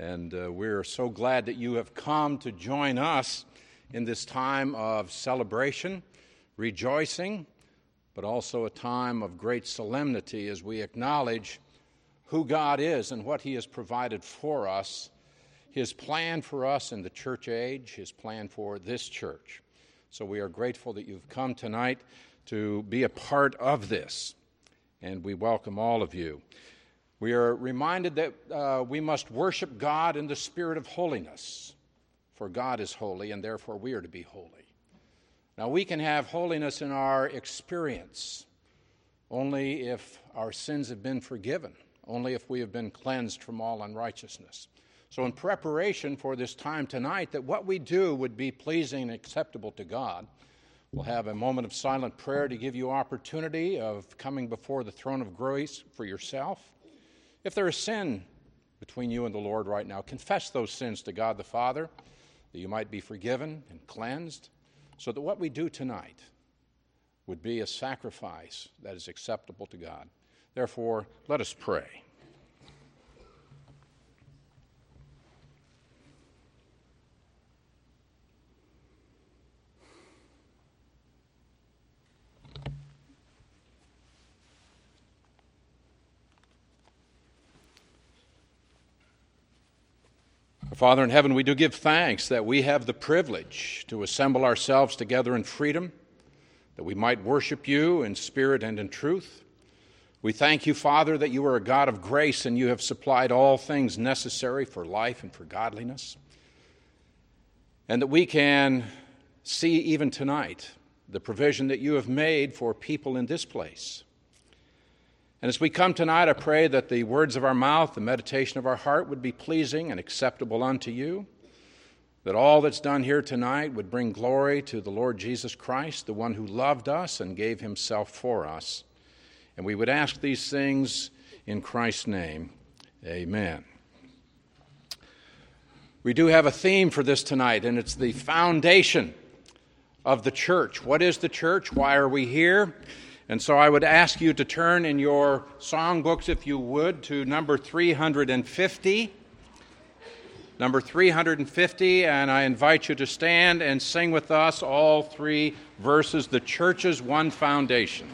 And uh, we're so glad that you have come to join us in this time of celebration, rejoicing, but also a time of great solemnity as we acknowledge who God is and what He has provided for us, His plan for us in the church age, His plan for this church. So we are grateful that you've come tonight to be a part of this, and we welcome all of you. We are reminded that uh, we must worship God in the spirit of holiness, for God is holy, and therefore we are to be holy. Now, we can have holiness in our experience only if our sins have been forgiven, only if we have been cleansed from all unrighteousness. So, in preparation for this time tonight, that what we do would be pleasing and acceptable to God, we'll have a moment of silent prayer to give you opportunity of coming before the throne of grace for yourself. If there is sin between you and the Lord right now, confess those sins to God the Father, that you might be forgiven and cleansed, so that what we do tonight would be a sacrifice that is acceptable to God. Therefore, let us pray. Father in heaven, we do give thanks that we have the privilege to assemble ourselves together in freedom, that we might worship you in spirit and in truth. We thank you, Father, that you are a God of grace and you have supplied all things necessary for life and for godliness. And that we can see even tonight the provision that you have made for people in this place. And as we come tonight, I pray that the words of our mouth, the meditation of our heart would be pleasing and acceptable unto you. That all that's done here tonight would bring glory to the Lord Jesus Christ, the one who loved us and gave himself for us. And we would ask these things in Christ's name. Amen. We do have a theme for this tonight, and it's the foundation of the church. What is the church? Why are we here? And so I would ask you to turn in your songbooks, if you would, to number 350. Number 350, and I invite you to stand and sing with us all three verses The Church's One Foundation.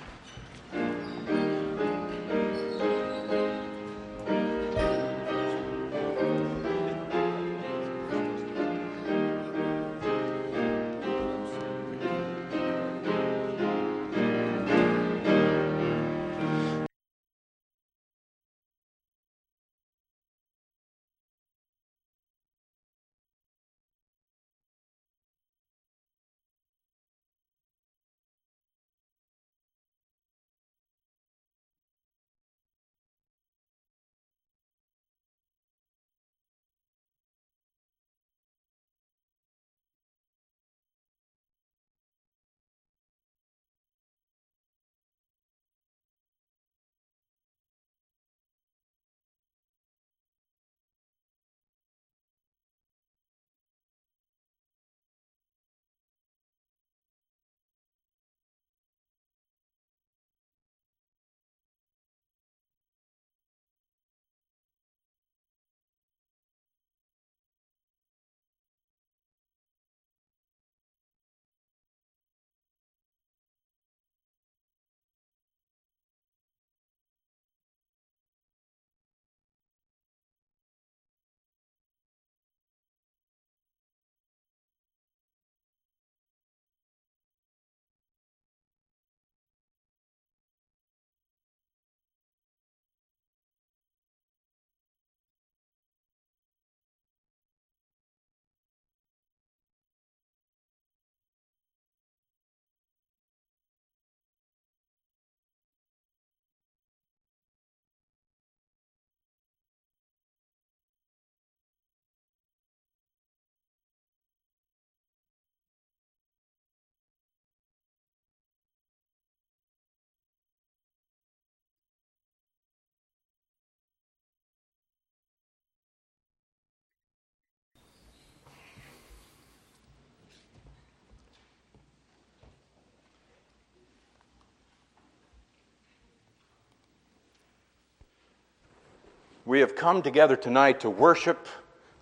We have come together tonight to worship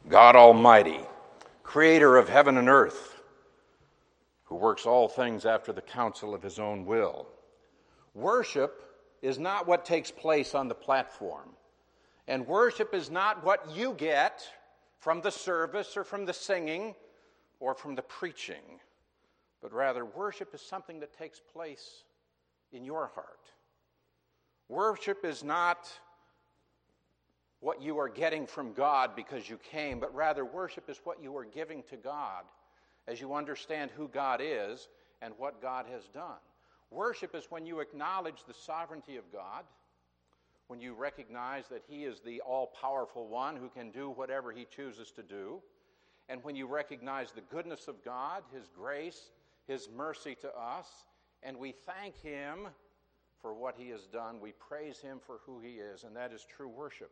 God Almighty, creator of heaven and earth, who works all things after the counsel of his own will. Worship is not what takes place on the platform, and worship is not what you get from the service or from the singing or from the preaching, but rather, worship is something that takes place in your heart. Worship is not what you are getting from God because you came, but rather worship is what you are giving to God as you understand who God is and what God has done. Worship is when you acknowledge the sovereignty of God, when you recognize that He is the all powerful one who can do whatever He chooses to do, and when you recognize the goodness of God, His grace, His mercy to us, and we thank Him for what He has done. We praise Him for who He is, and that is true worship.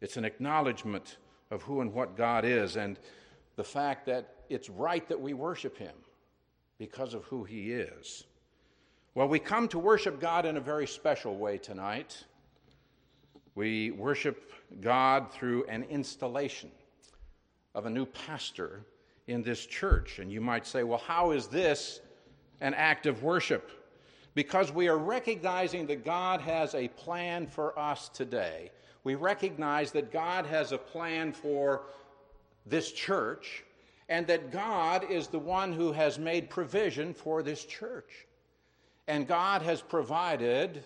It's an acknowledgement of who and what God is and the fact that it's right that we worship Him because of who He is. Well, we come to worship God in a very special way tonight. We worship God through an installation of a new pastor in this church. And you might say, well, how is this an act of worship? Because we are recognizing that God has a plan for us today we recognize that God has a plan for this church and that God is the one who has made provision for this church. And God has provided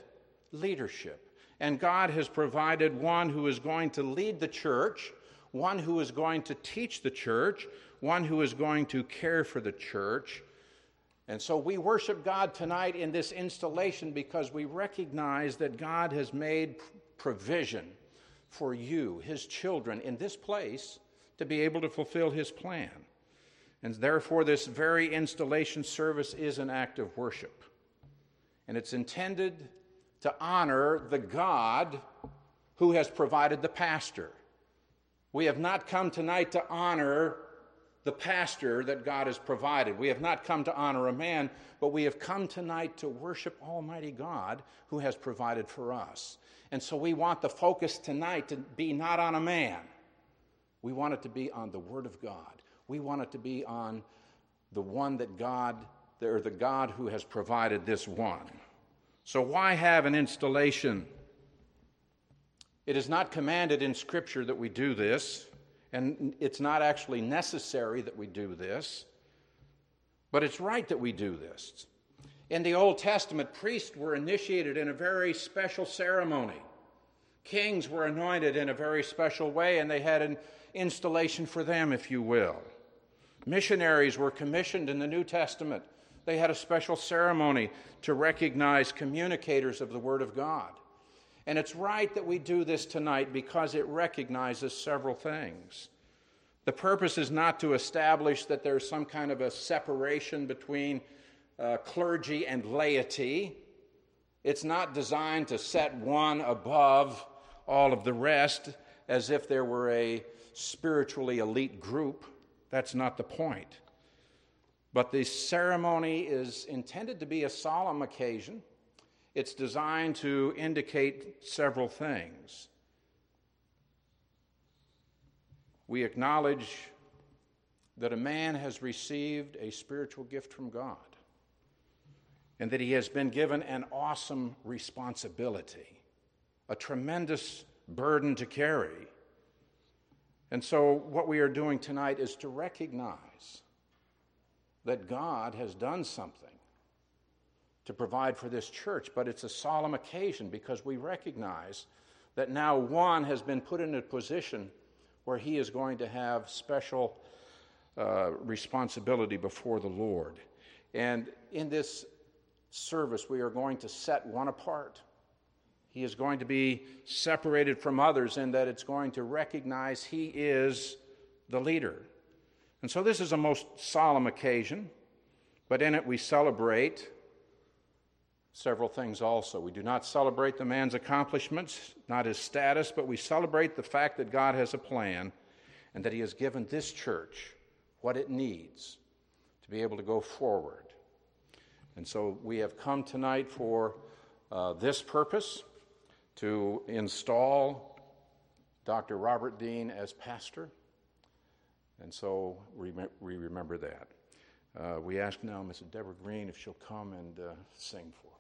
leadership. And God has provided one who is going to lead the church, one who is going to teach the church, one who is going to care for the church. And so we worship God tonight in this installation because we recognize that God has made provision for you, his children, in this place to be able to fulfill his plan. And therefore, this very installation service is an act of worship. And it's intended to honor the God who has provided the pastor. We have not come tonight to honor the pastor that God has provided. We have not come to honor a man, but we have come tonight to worship Almighty God who has provided for us. And so we want the focus tonight to be not on a man. We want it to be on the Word of God. We want it to be on the one that God, or the God who has provided this one. So why have an installation? It is not commanded in Scripture that we do this, and it's not actually necessary that we do this, but it's right that we do this. In the Old Testament, priests were initiated in a very special ceremony. Kings were anointed in a very special way, and they had an installation for them, if you will. Missionaries were commissioned in the New Testament. They had a special ceremony to recognize communicators of the Word of God. And it's right that we do this tonight because it recognizes several things. The purpose is not to establish that there's some kind of a separation between uh, clergy and laity. It's not designed to set one above all of the rest as if there were a spiritually elite group. That's not the point. But the ceremony is intended to be a solemn occasion. It's designed to indicate several things. We acknowledge that a man has received a spiritual gift from God and that he has been given an awesome responsibility, a tremendous burden to carry. And so, what we are doing tonight is to recognize that God has done something to provide for this church, but it's a solemn occasion because we recognize that now one has been put in a position where he is going to have special uh, responsibility before the Lord. And in this service, we are going to set one apart. He is going to be separated from others in that it's going to recognize he is the leader. And so this is a most solemn occasion, but in it we celebrate several things also. We do not celebrate the man's accomplishments, not his status, but we celebrate the fact that God has a plan and that he has given this church what it needs to be able to go forward. And so we have come tonight for uh, this purpose to install Dr. Robert Dean as pastor. And so we remember that. Uh, we ask now Mrs. Deborah Green if she'll come and uh, sing for us.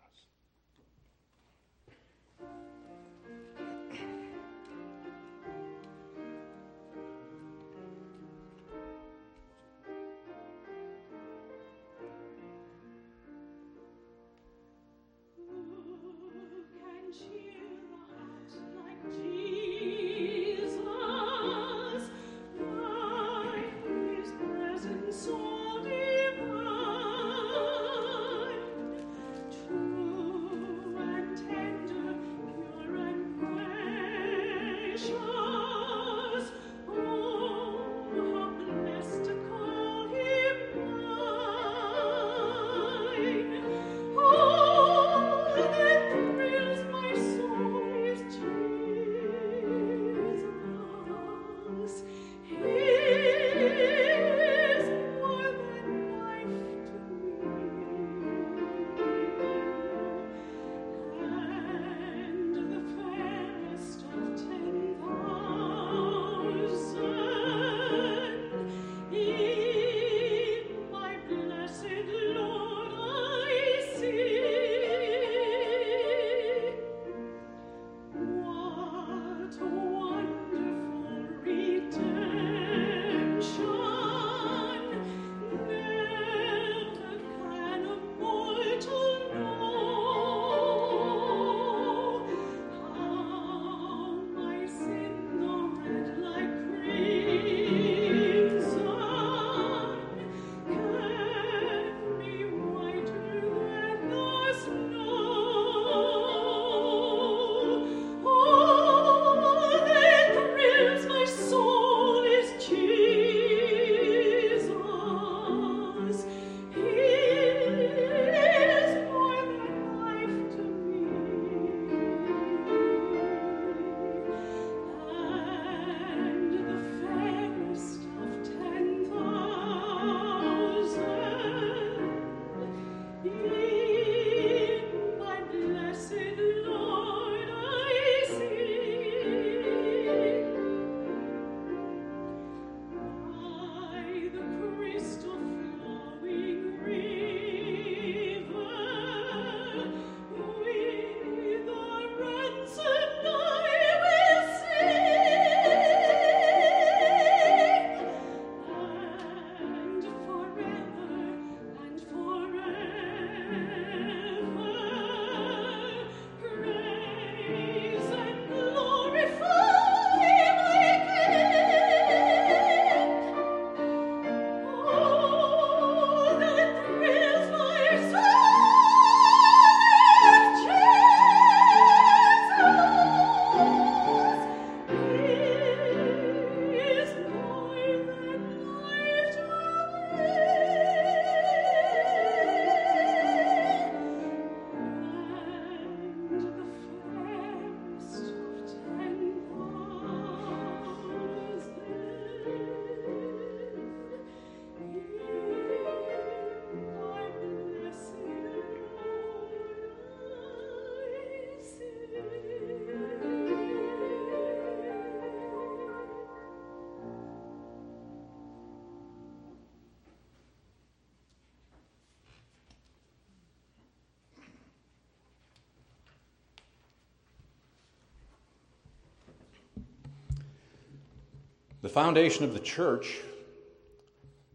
Foundation of the church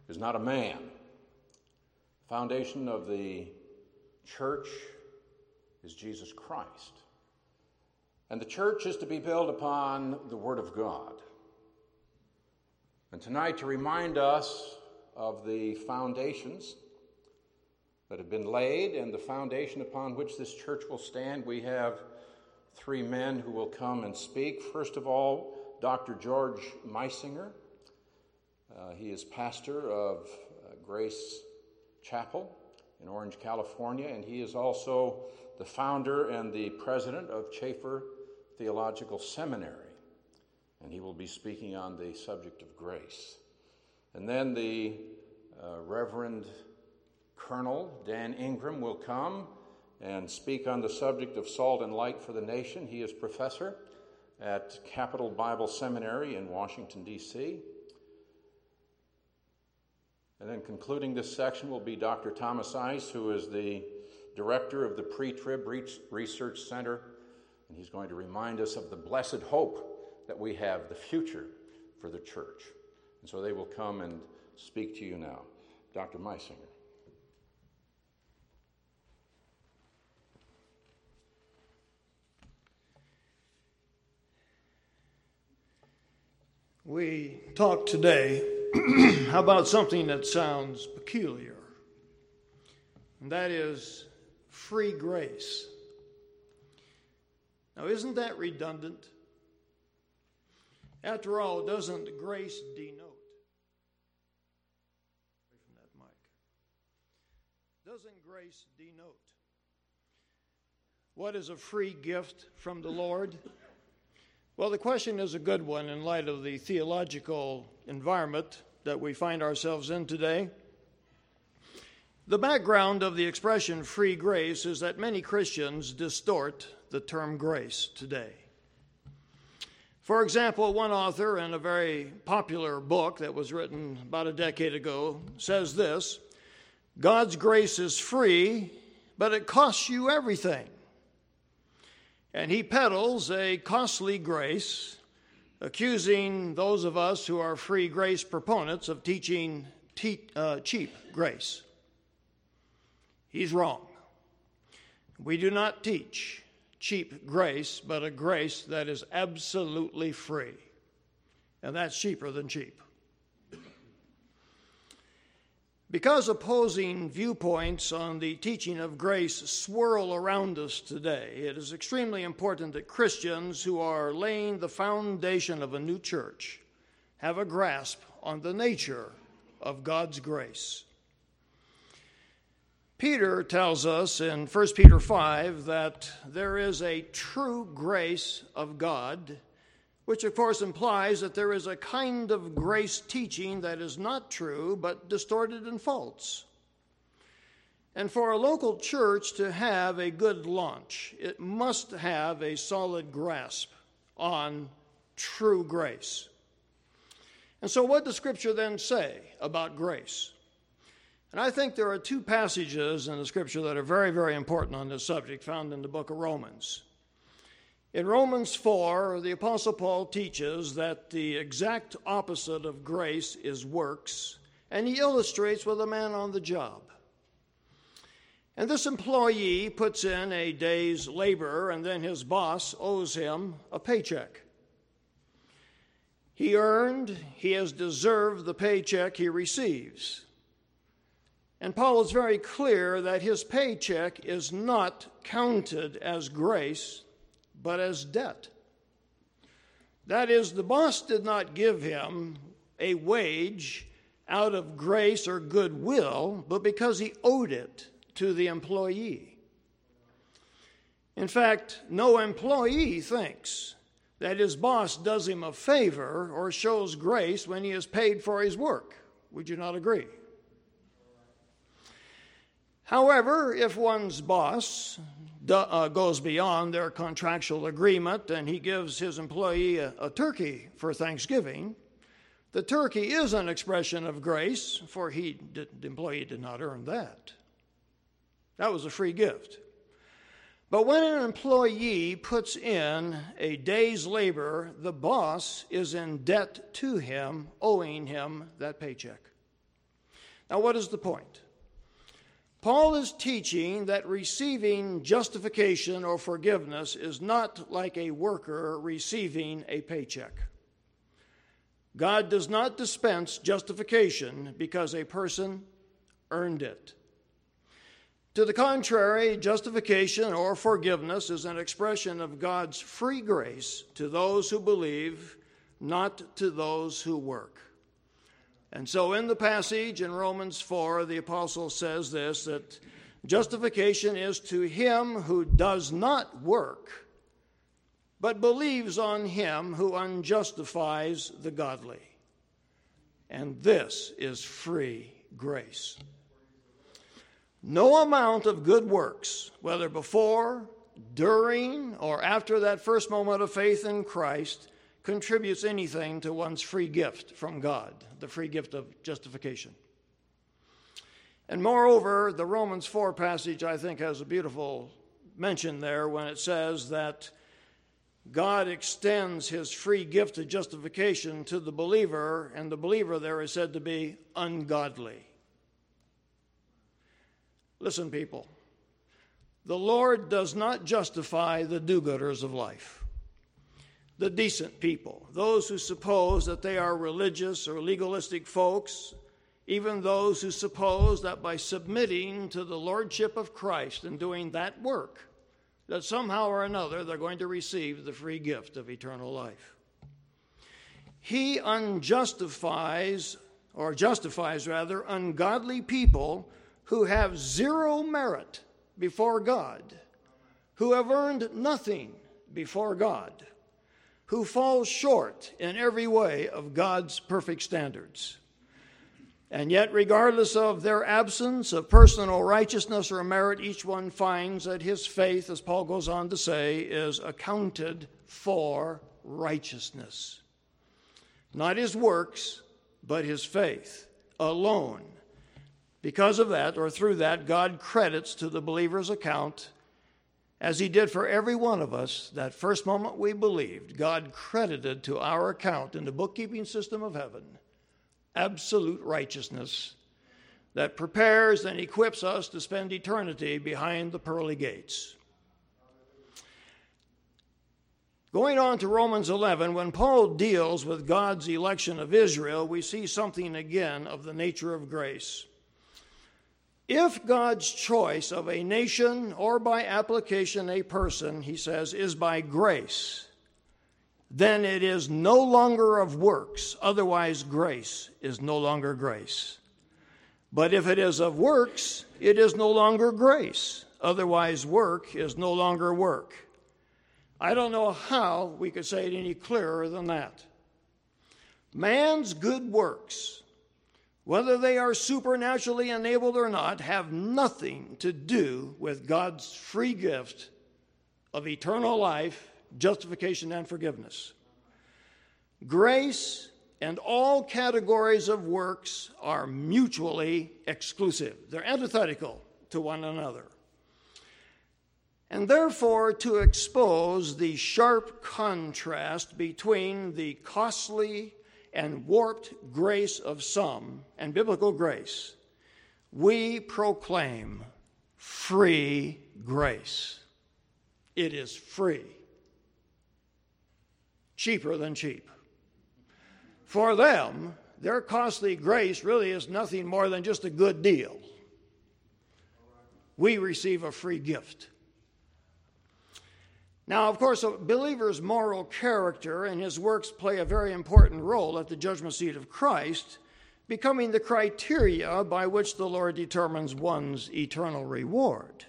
is not a man. The foundation of the church is Jesus Christ. And the church is to be built upon the Word of God. And tonight, to remind us of the foundations that have been laid and the foundation upon which this church will stand, we have three men who will come and speak. First of all, Dr. George Meisinger. Uh, he is pastor of uh, Grace Chapel in Orange, California, and he is also the founder and the president of Chafer Theological Seminary. And he will be speaking on the subject of grace. And then the uh, Reverend Colonel Dan Ingram will come and speak on the subject of salt and light for the nation. He is professor at Capital Bible Seminary in Washington, D.C. And then concluding this section will be Dr. Thomas Ice, who is the director of the Pre Trib Research Center, and he's going to remind us of the blessed hope that we have, the future for the church. And so they will come and speak to you now. Dr. Meisinger. We talk today about something that sounds peculiar, and that is free grace. Now, isn't that redundant? After all, doesn't grace denote? From that mic. Doesn't grace denote? What is a free gift from the Lord? Well, the question is a good one in light of the theological environment that we find ourselves in today. The background of the expression free grace is that many Christians distort the term grace today. For example, one author in a very popular book that was written about a decade ago says this God's grace is free, but it costs you everything. And he peddles a costly grace, accusing those of us who are free grace proponents of teaching te- uh, cheap grace. He's wrong. We do not teach cheap grace, but a grace that is absolutely free. And that's cheaper than cheap. Because opposing viewpoints on the teaching of grace swirl around us today, it is extremely important that Christians who are laying the foundation of a new church have a grasp on the nature of God's grace. Peter tells us in 1 Peter 5 that there is a true grace of God which of course implies that there is a kind of grace teaching that is not true but distorted and false. And for a local church to have a good launch, it must have a solid grasp on true grace. And so, what does Scripture then say about grace? And I think there are two passages in the Scripture that are very, very important on this subject found in the book of Romans. In Romans 4, the Apostle Paul teaches that the exact opposite of grace is works, and he illustrates with a man on the job. And this employee puts in a day's labor, and then his boss owes him a paycheck. He earned, he has deserved the paycheck he receives. And Paul is very clear that his paycheck is not counted as grace but as debt. That is, the boss did not give him a wage out of grace or goodwill, but because he owed it to the employee. In fact, no employee thinks that his boss does him a favor or shows grace when he is paid for his work. Would you not agree? However, if one's boss uh, goes beyond their contractual agreement and he gives his employee a, a turkey for Thanksgiving, the turkey is an expression of grace, for he, the employee did not earn that. That was a free gift. But when an employee puts in a day's labor, the boss is in debt to him, owing him that paycheck. Now, what is the point? Paul is teaching that receiving justification or forgiveness is not like a worker receiving a paycheck. God does not dispense justification because a person earned it. To the contrary, justification or forgiveness is an expression of God's free grace to those who believe, not to those who work. And so in the passage in Romans 4, the apostle says this that justification is to him who does not work, but believes on him who unjustifies the godly. And this is free grace. No amount of good works, whether before, during or after that first moment of faith in Christ contributes anything to one's free gift from God, the free gift of justification. And moreover, the Romans 4 passage, I think, has a beautiful mention there when it says that God extends his free gift of justification to the believer, and the believer there is said to be ungodly. Listen, people, the Lord does not justify the do gooders of life, the decent people, those who suppose that they are religious or legalistic folks, even those who suppose that by submitting to the Lordship of Christ and doing that work, that somehow or another they're going to receive the free gift of eternal life. He unjustifies, or justifies rather, ungodly people who have zero merit before God, who have earned nothing before God, who falls short in every way of God's perfect standards. And yet, regardless of their absence of personal righteousness or merit, each one finds that his faith, as Paul goes on to say, is accounted for righteousness. Not his works, but his faith alone. Because of that, or through that, God credits to the believer's account, as he did for every one of us, that first moment we believed, God credited to our account in the bookkeeping system of heaven absolute righteousness that prepares and equips us to spend eternity behind the pearly gates. Going on to Romans 11, when Paul deals with God's election of Israel, we see something again of the nature of grace. If God's choice of a nation or by application a person, he says, is by grace, then it is no longer of works, otherwise, grace is no longer grace. But if it is of works, it is no longer grace, otherwise, work is no longer work. I don't know how we could say it any clearer than that. Man's good works, whether they are supernaturally enabled or not, have nothing to do with God's free gift of eternal life justification and forgiveness. Grace and all categories of works are mutually exclusive, they're antithetical to one another. And therefore, to expose the sharp contrast between the costly and warped grace of some and biblical grace, we proclaim free grace. It is free cheaper than cheap. For them, their costly grace really is nothing more than just a good deal. We receive a free gift. Now, of course, a believer's moral character and his works play a very important role at the judgment seat of Christ, becoming the criteria by which the Lord determines one's eternal reward.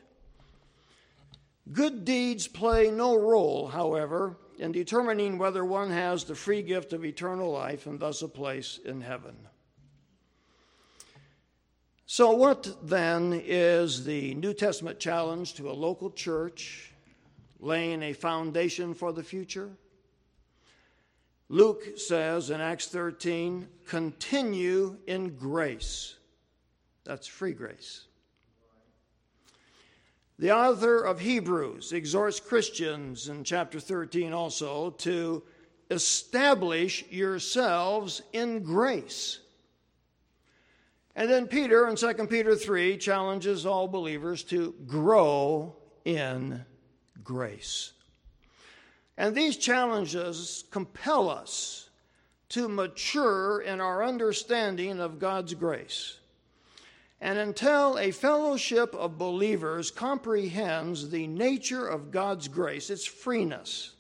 Good deeds play no role, however, in determining whether one has the free gift of eternal life and thus a place in heaven. So, what then is the New Testament challenge to a local church laying a foundation for the future? Luke says in Acts 13, continue in grace. That's free grace. The author of Hebrews exhorts Christians in chapter 13 also to establish yourselves in grace. And then Peter in 2 Peter 3 challenges all believers to grow in grace. And these challenges compel us to mature in our understanding of God's grace. And until a fellowship of believers comprehends the nature of God's grace, its freeness,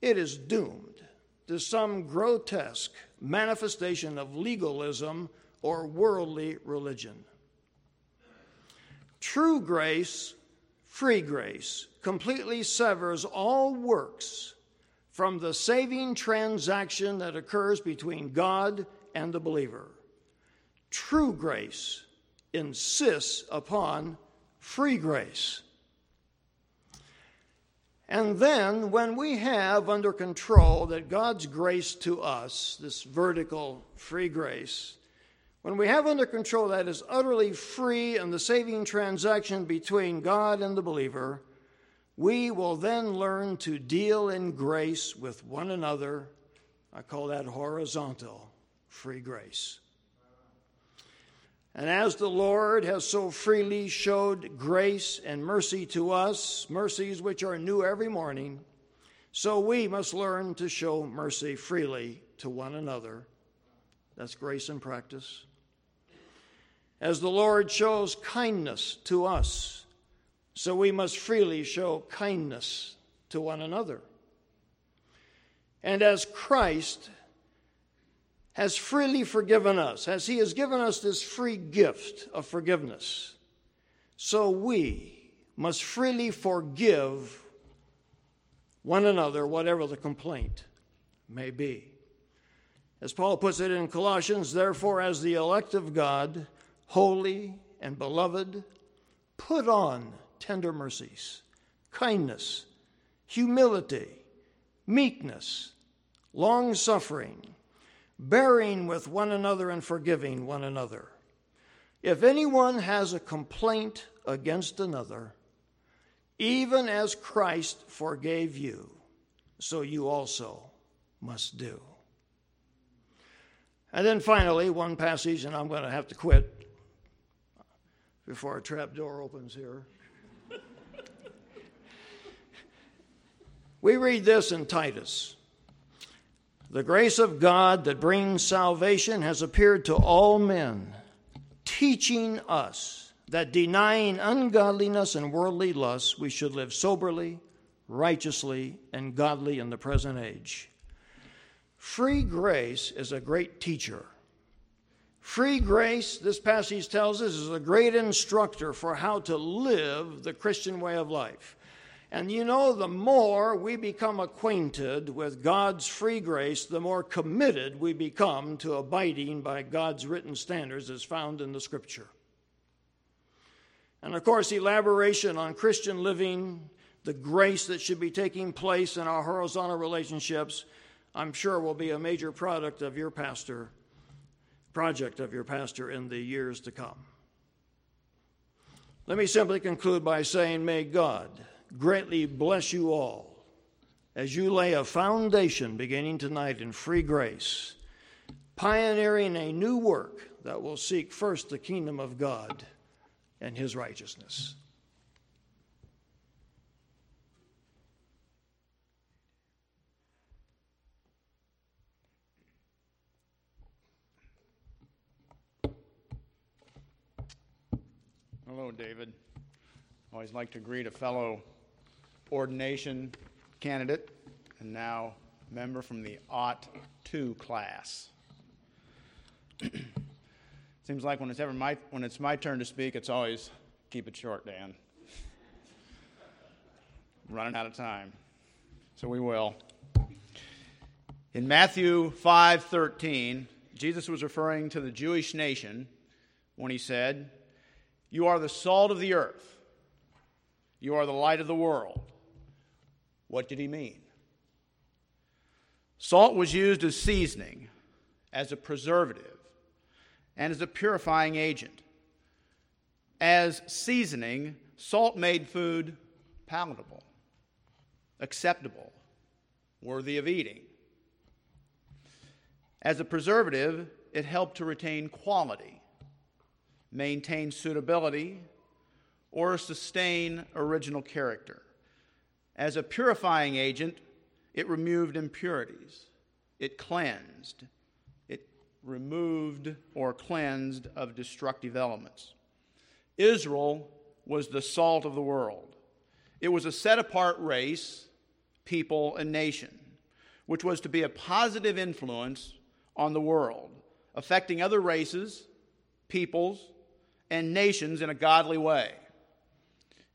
it is doomed to some grotesque manifestation of legalism or worldly religion. True grace, free grace, completely severs all works from the saving transaction that occurs between God and the believer. True grace insists upon free grace. And then, when we have under control that God's grace to us, this vertical free grace, when we have under control that is utterly free and the saving transaction between God and the believer, we will then learn to deal in grace with one another. I call that horizontal free grace. And as the Lord has so freely showed grace and mercy to us, mercies which are new every morning, so we must learn to show mercy freely to one another. That's grace in practice. As the Lord shows kindness to us, so we must freely show kindness to one another. And as Christ has freely forgiven us, as He has given us this free gift of forgiveness, so we must freely forgive one another, whatever the complaint may be. As Paul puts it in Colossians, therefore, as the elect of God, holy and beloved, put on tender mercies, kindness, humility, meekness, long suffering bearing with one another and forgiving one another. If anyone has a complaint against another, even as Christ forgave you, so you also must do. And then finally, one passage, and I'm going to have to quit before a trap door opens here. we read this in Titus. The grace of God that brings salvation has appeared to all men, teaching us that denying ungodliness and worldly lusts, we should live soberly, righteously, and godly in the present age. Free grace is a great teacher. Free grace, this passage tells us, is a great instructor for how to live the Christian way of life. And you know, the more we become acquainted with God's free grace, the more committed we become to abiding by God's written standards as found in the Scripture. And of course, elaboration on Christian living, the grace that should be taking place in our horizontal relationships, I'm sure will be a major product of your pastor, project of your pastor in the years to come. Let me simply conclude by saying, May God greatly bless you all as you lay a foundation beginning tonight in free grace, pioneering a new work that will seek first the kingdom of God and his righteousness. Hello, David. Always like to greet a fellow ordination candidate and now member from the Ought 2 class. Seems like when it's ever my when it's my turn to speak, it's always keep it short, Dan. running out of time. So we will. In Matthew 5:13, Jesus was referring to the Jewish nation when he said, "You are the salt of the earth. You are the light of the world." What did he mean? Salt was used as seasoning, as a preservative, and as a purifying agent. As seasoning, salt made food palatable, acceptable, worthy of eating. As a preservative, it helped to retain quality, maintain suitability, or sustain original character. As a purifying agent, it removed impurities, it cleansed, it removed or cleansed of destructive elements. Israel was the salt of the world. It was a set apart race, people, and nation, which was to be a positive influence on the world, affecting other races, peoples, and nations in a godly way.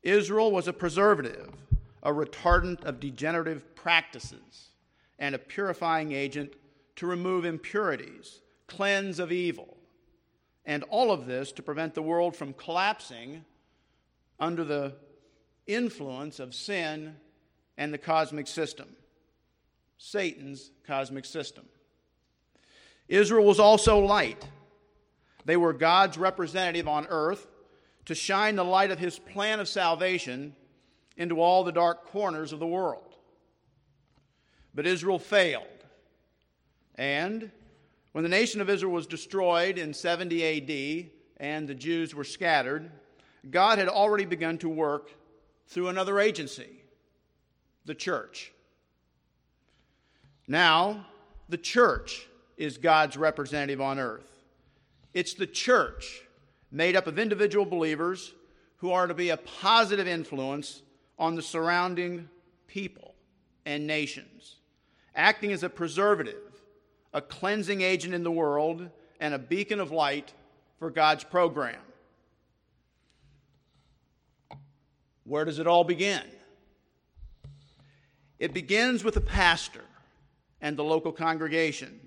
Israel was a preservative a retardant of degenerative practices, and a purifying agent to remove impurities, cleanse of evil. And all of this to prevent the world from collapsing under the influence of sin and the cosmic system, Satan's cosmic system. Israel was also light. They were God's representative on earth to shine the light of his plan of salvation into all the dark corners of the world. But Israel failed. And when the nation of Israel was destroyed in 70 AD and the Jews were scattered, God had already begun to work through another agency, the church. Now, the church is God's representative on earth. It's the church made up of individual believers who are to be a positive influence on the surrounding people and nations, acting as a preservative, a cleansing agent in the world, and a beacon of light for God's program. Where does it all begin? It begins with the pastor and the local congregation.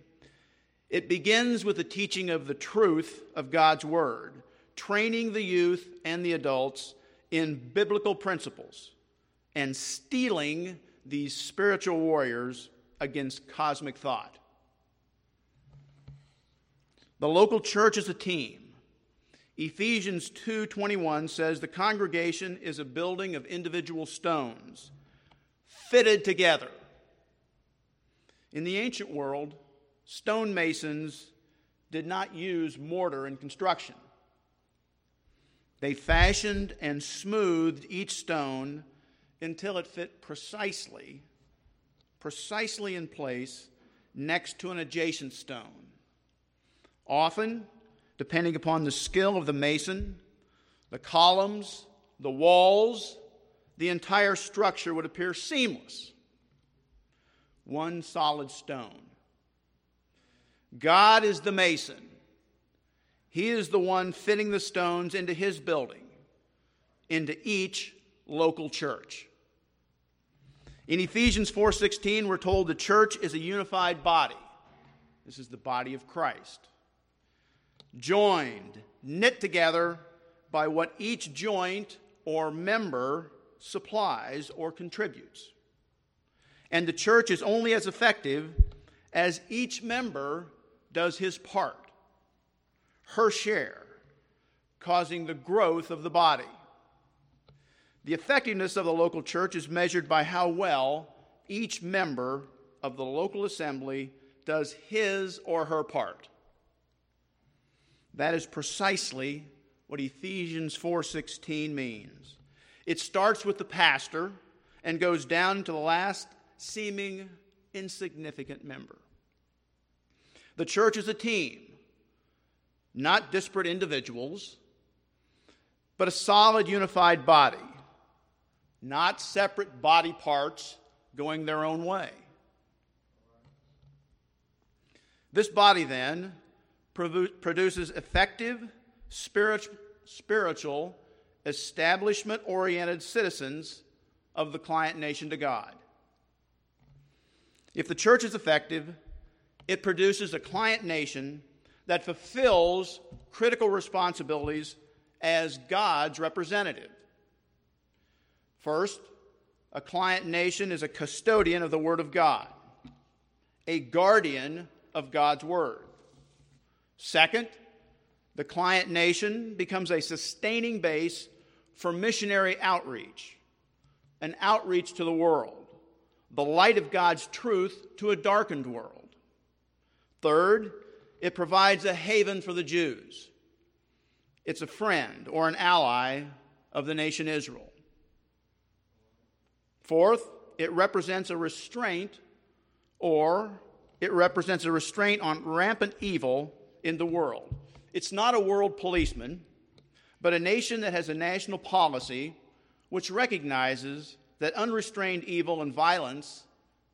It begins with the teaching of the truth of God's Word, training the youth and the adults in biblical principles, and steeling these spiritual warriors against cosmic thought. The local church is a team. Ephesians 2:21 says the congregation is a building of individual stones fitted together. In the ancient world, stonemasons did not use mortar in construction. They fashioned and smoothed each stone until it fit precisely, precisely in place next to an adjacent stone. Often, depending upon the skill of the mason, the columns, the walls, the entire structure would appear seamless. One solid stone. God is the mason. He is the one fitting the stones into his building, into each local church. In Ephesians 4:16 we're told the church is a unified body. This is the body of Christ. Joined, knit together by what each joint or member supplies or contributes. And the church is only as effective as each member does his part, her share, causing the growth of the body. The effectiveness of the local church is measured by how well each member of the local assembly does his or her part. That is precisely what Ephesians 4:16 means. It starts with the pastor and goes down to the last seeming insignificant member. The church is a team, not disparate individuals, but a solid, unified body, not separate body parts going their own way. This body then produces effective, spiritual, establishment oriented citizens of the client nation to God. If the church is effective, it produces a client nation that fulfills critical responsibilities as God's representative. First, a client nation is a custodian of the Word of God, a guardian of God's Word. Second, the client nation becomes a sustaining base for missionary outreach, an outreach to the world, the light of God's truth to a darkened world. Third, it provides a haven for the Jews. It's a friend or an ally of the nation Israel. Fourth, it represents a restraint or it represents a restraint on rampant evil in the world. It's not a world policeman, but a nation that has a national policy which recognizes that unrestrained evil and violence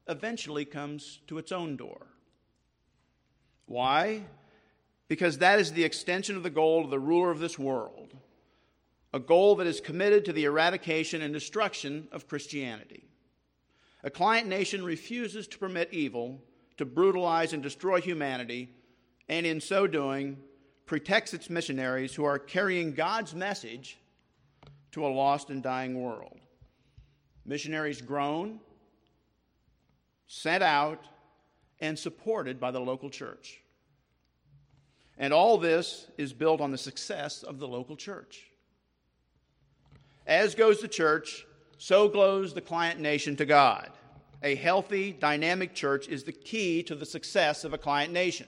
eventually comes to its own door. Why? Because that is the extension of the goal of the ruler of this world, a goal that is committed to the eradication and destruction of Christianity. A client nation refuses to permit evil to brutalize and destroy humanity, and in so doing, protects its missionaries who are carrying God's message to a lost and dying world. Missionaries grown, sent out, and supported by the local church. And all this is built on the success of the local church. As goes the church, so glows the client nation to God. A healthy, dynamic church is the key to the success of a client nation.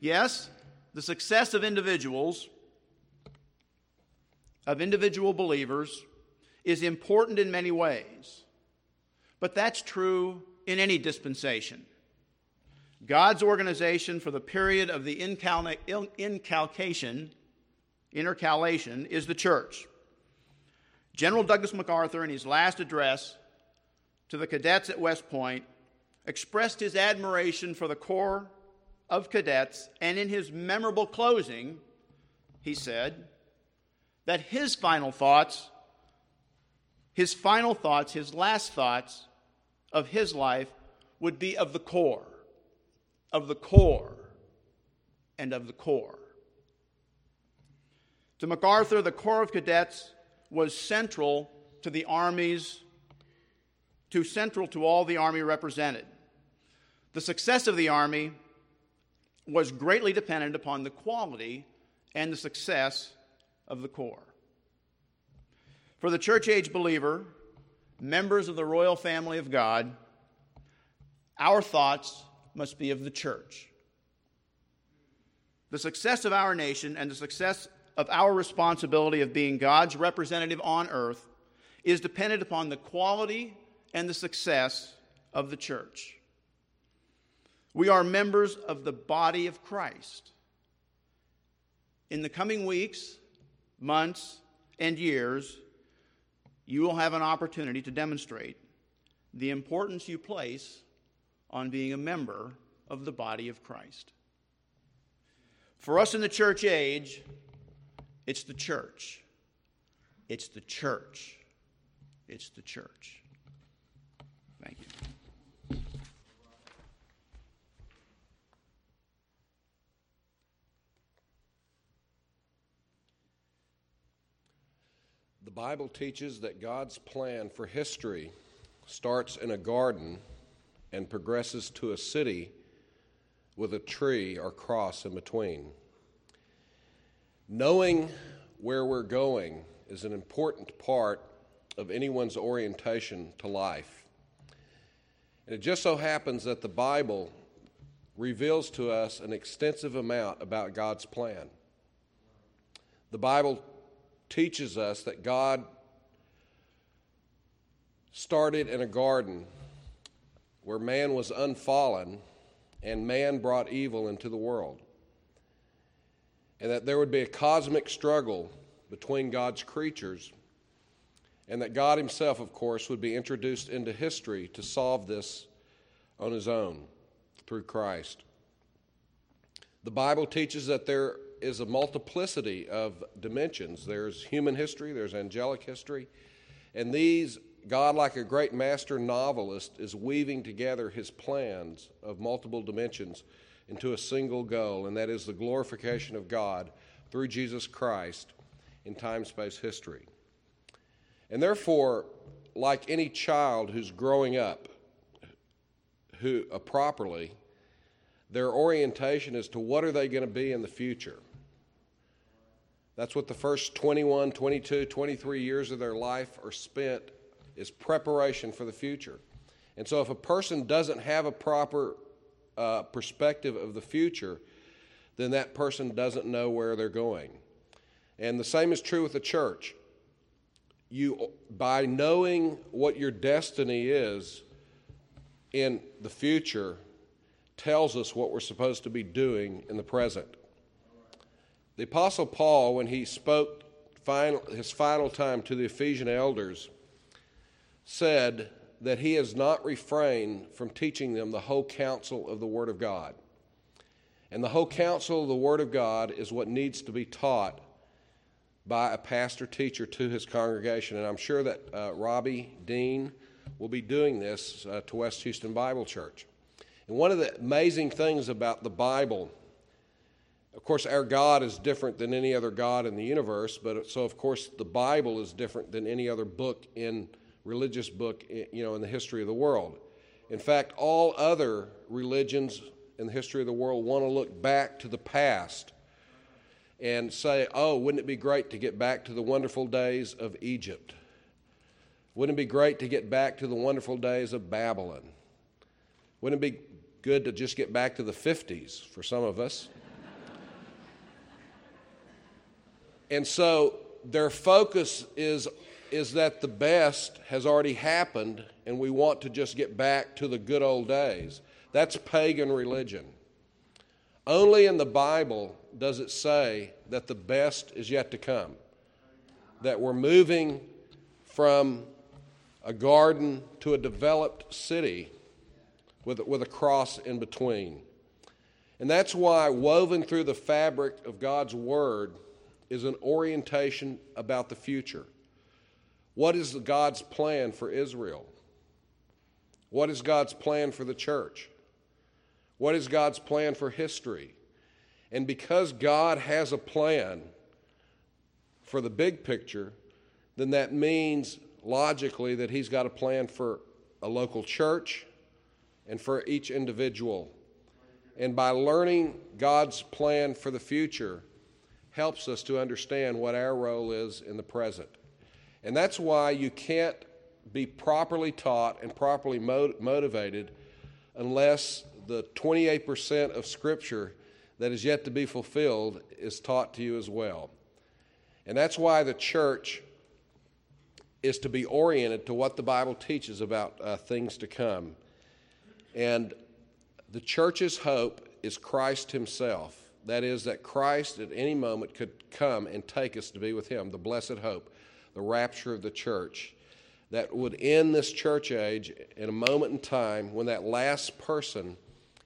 Yes, the success of individuals, of individual believers, is important in many ways. But that's true in any dispensation. God's organization for the period of the incalcation, intercalation, is the church. General Douglas MacArthur, in his last address to the cadets at West Point, expressed his admiration for the Corps of Cadets, and in his memorable closing, he said that his final thoughts, his final thoughts, his last thoughts of his life would be of the Corps, of the Corps, and of the Corps. To MacArthur, the Corps of Cadets was central to the Army's, to central to all the Army represented. The success of the Army was greatly dependent upon the quality and the success of the Corps. For the church age believer, members of the royal family of God, our thoughts must be of the church. The success of our nation and the success of our responsibility of being God's representative on earth is dependent upon the quality and the success of the church. We are members of the body of Christ. In the coming weeks, months, and years, you will have an opportunity to demonstrate the importance you place on being a member of the body of Christ. For us in the church age, it's the church. It's the church. It's the church. The Bible teaches that God's plan for history starts in a garden and progresses to a city with a tree or cross in between. Knowing where we're going is an important part of anyone's orientation to life. And it just so happens that the Bible reveals to us an extensive amount about God's plan. The Bible teaches us that God started in a garden where man was unfallen and man brought evil into the world and that there would be a cosmic struggle between God's creatures, and that God Himself, of course, would be introduced into history to solve this on His own through Christ. The Bible teaches that there is a multiplicity of dimensions there's human history, there's angelic history, and these God, like a great master novelist, is weaving together his plans of multiple dimensions into a single goal, and that is the glorification of God through Jesus Christ in time space history. And therefore, like any child who's growing up who uh, properly, their orientation as to what are they going to be in the future. That's what the first 21, 22, 23 years of their life are spent is preparation for the future. And so if a person doesn't have a proper uh, perspective of the future, then that person doesn't know where they're going. And the same is true with the church. You, by knowing what your destiny is in the future, tells us what we're supposed to be doing in the present. The Apostle Paul, when he spoke final, his final time to the Ephesian elders, said, that he has not refrained from teaching them the whole counsel of the Word of God. And the whole counsel of the Word of God is what needs to be taught by a pastor teacher to his congregation. And I'm sure that uh, Robbie Dean will be doing this uh, to West Houston Bible Church. And one of the amazing things about the Bible, of course, our God is different than any other God in the universe, but so of course the Bible is different than any other book in religious book you know, in the history of the world. In fact, all other religions in the history of the world want to look back to the past and say, oh, wouldn't it be great to get back to the wonderful days of Egypt? Wouldn't it be great to get back to the wonderful days of Babylon? Wouldn't it be good to just get back to the 50s for some of us? And so their focus is, is that the best has already happened and we want to just get back to the good old days. That's pagan religion. Only in the Bible does it say that the best is yet to come, that we're moving from a garden to a developed city with, with a cross in between. And that's why, woven through the fabric of God's Word, is an orientation about the future. What is God's plan for Israel? What is God's plan for the church? What is God's plan for history? And because God has a plan for the big picture, then that means logically that He's got a plan for a local church and for each individual. And by learning God's plan for the future, helps us to understand what our role is in the present. And that's why you can't be properly taught and properly motivated unless the 28% of Scripture that is yet to be fulfilled is taught to you as well. And that's why the church is to be oriented to what the Bible teaches about uh, things to come. And the church's hope is Christ Himself. That is, that Christ at any moment could come and take us to be with Him, the blessed hope, the rapture of the church that would end this church age in a moment in time when that last person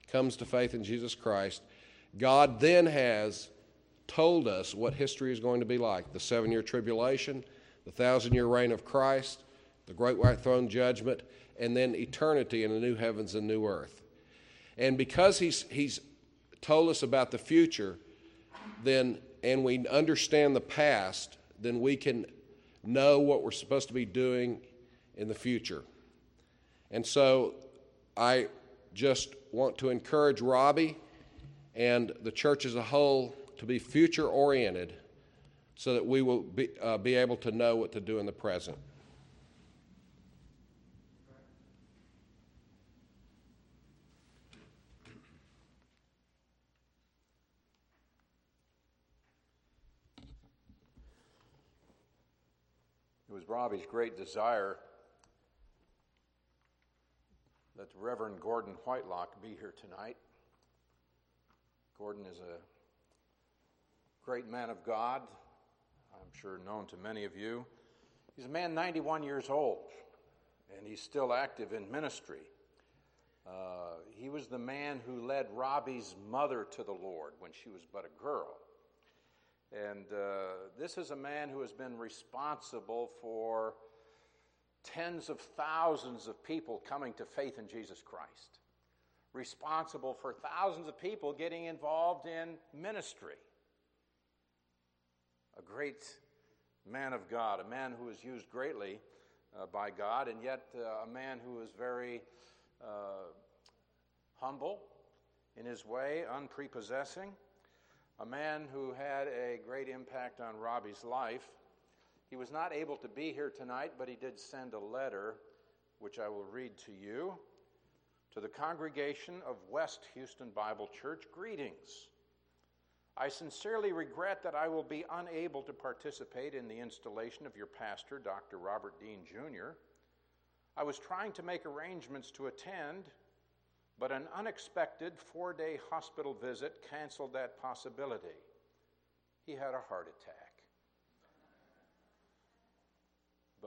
comes to faith in Jesus Christ. God then has told us what history is going to be like the seven year tribulation, the thousand year reign of Christ, the great white throne judgment, and then eternity in the new heavens and new earth. And because he's, he's told us about the future, then and we understand the past, then we can know what we're supposed to be doing in the future. And so I just want to encourage Robbie and the church as a whole to be future oriented so that we will be, uh, be able to know what to do in the present. Was Robbie's great desire that Reverend Gordon Whitelock be here tonight. Gordon is a great man of God, I'm sure known to many of you. He's a man 91 years old, and he's still active in ministry. Uh, he was the man who led Robbie's mother to the Lord when she was but a girl. And uh, this is a man who has been responsible for tens of thousands of people coming to faith in Jesus Christ, responsible for thousands of people getting involved in ministry. A great man of God, a man who is used greatly uh, by God, and yet uh, a man who is very uh, humble in his way, unprepossessing, a man who had a great impact on Robbie's life he was not able to be here tonight, but he did send a letter, which I will read to you. To the congregation of West Houston Bible Church, greetings. I sincerely regret that I will be unable to participate in the installation of your pastor, Dr. Robert Dean Jr. I was trying to make arrangements to attend, but an unexpected four day hospital visit canceled that possibility. He had a heart attack.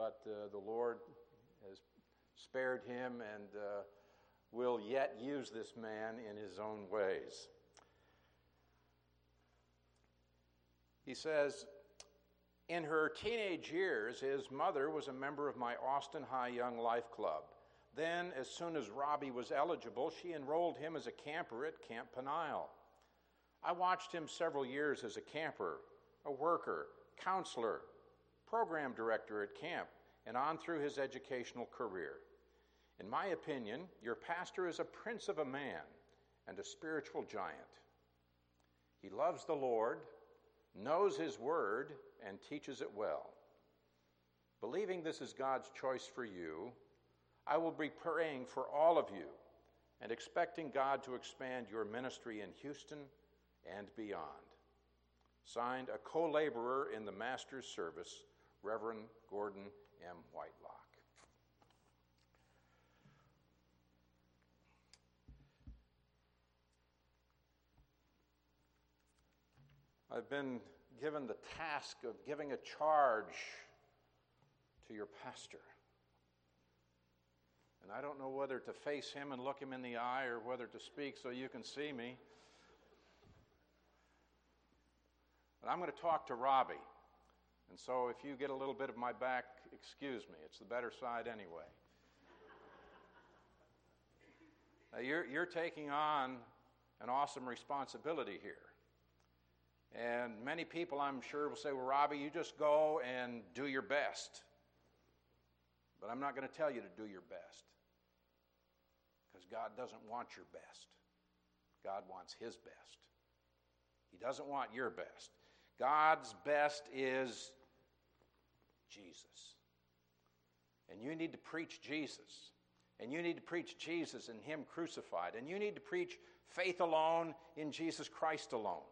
but uh, the Lord has spared him and uh, will yet use this man in his own ways. He says, in her teenage years, his mother was a member of my Austin High Young Life Club. Then, as soon as Robbie was eligible, she enrolled him as a camper at Camp Peniel. I watched him several years as a camper, a worker, counselor, program director at camp, and on through his educational career. In my opinion, your pastor is a prince of a man and a spiritual giant. He loves the Lord, knows his word, and teaches it well. Believing this is God's choice for you, I will be praying for all of you and expecting God to expand your ministry in Houston and beyond. Signed, a co laborer in the Master's service, Reverend Gordon M. Whitelock. I've been given the task of giving a charge to your pastor. And I don't know whether to face him and look him in the eye or whether to speak so you can see me. But I'm going to talk to Robbie. And so if you get a little bit of my back, excuse me. It's the better side anyway. now, you're, you're taking on an awesome responsibility here. And many people, I'm sure, will say, Well, Robbie, you just go and do your best. But I'm not going to tell you to do your best. Because God doesn't want your best, God wants His best. He doesn't want your best. God's best is Jesus. And you need to preach Jesus. And you need to preach Jesus and Him crucified. And you need to preach faith alone in Jesus Christ alone.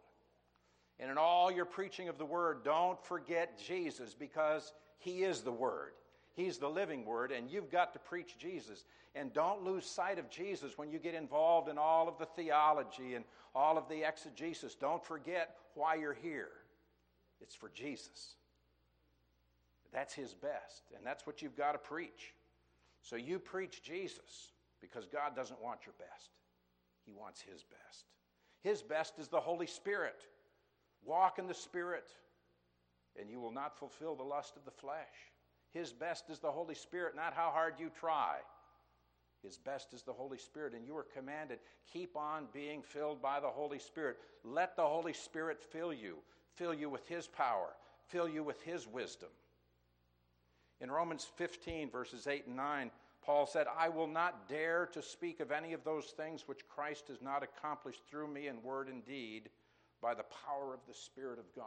And in all your preaching of the Word, don't forget Jesus because He is the Word. He's the living Word, and you've got to preach Jesus. And don't lose sight of Jesus when you get involved in all of the theology and all of the exegesis. Don't forget why you're here. It's for Jesus. That's His best, and that's what you've got to preach. So you preach Jesus because God doesn't want your best, He wants His best. His best is the Holy Spirit. Walk in the Spirit, and you will not fulfill the lust of the flesh. His best is the Holy Spirit, not how hard you try. His best is the Holy Spirit, and you are commanded keep on being filled by the Holy Spirit. Let the Holy Spirit fill you, fill you with His power, fill you with His wisdom. In Romans 15, verses 8 and 9, Paul said, I will not dare to speak of any of those things which Christ has not accomplished through me in word and deed by the power of the Spirit of God.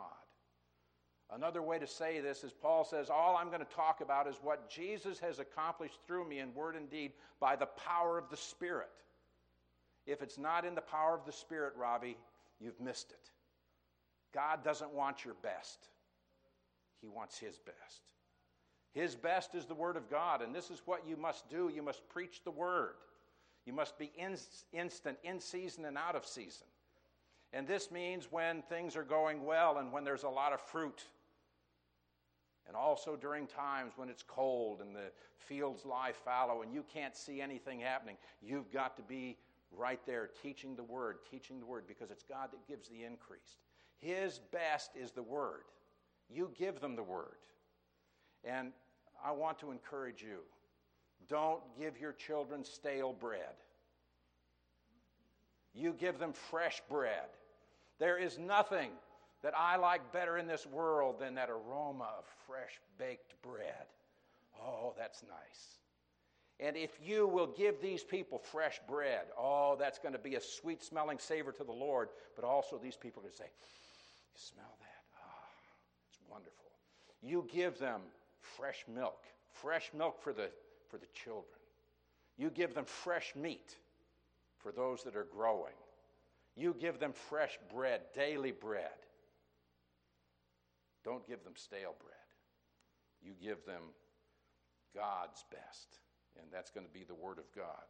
Another way to say this is Paul says, All I'm going to talk about is what Jesus has accomplished through me in word and deed by the power of the Spirit. If it's not in the power of the Spirit, Robbie, you've missed it. God doesn't want your best, He wants His best. His best is the Word of God, and this is what you must do. You must preach the Word. You must be in, instant, in season, and out of season. And this means when things are going well and when there's a lot of fruit. And also during times when it's cold and the fields lie fallow and you can't see anything happening, you've got to be right there teaching the word, teaching the word, because it's God that gives the increase. His best is the word. You give them the word. And I want to encourage you don't give your children stale bread. You give them fresh bread. There is nothing that I like better in this world than that aroma of fresh baked bread. Oh, that's nice. And if you will give these people fresh bread, oh, that's going to be a sweet smelling savor to the Lord. But also, these people are going to say, You smell that? Ah, it's wonderful. You give them fresh milk, fresh milk for the, for the children. You give them fresh meat for those that are growing. You give them fresh bread, daily bread. Don't give them stale bread. You give them God's best, and that's going to be the Word of God.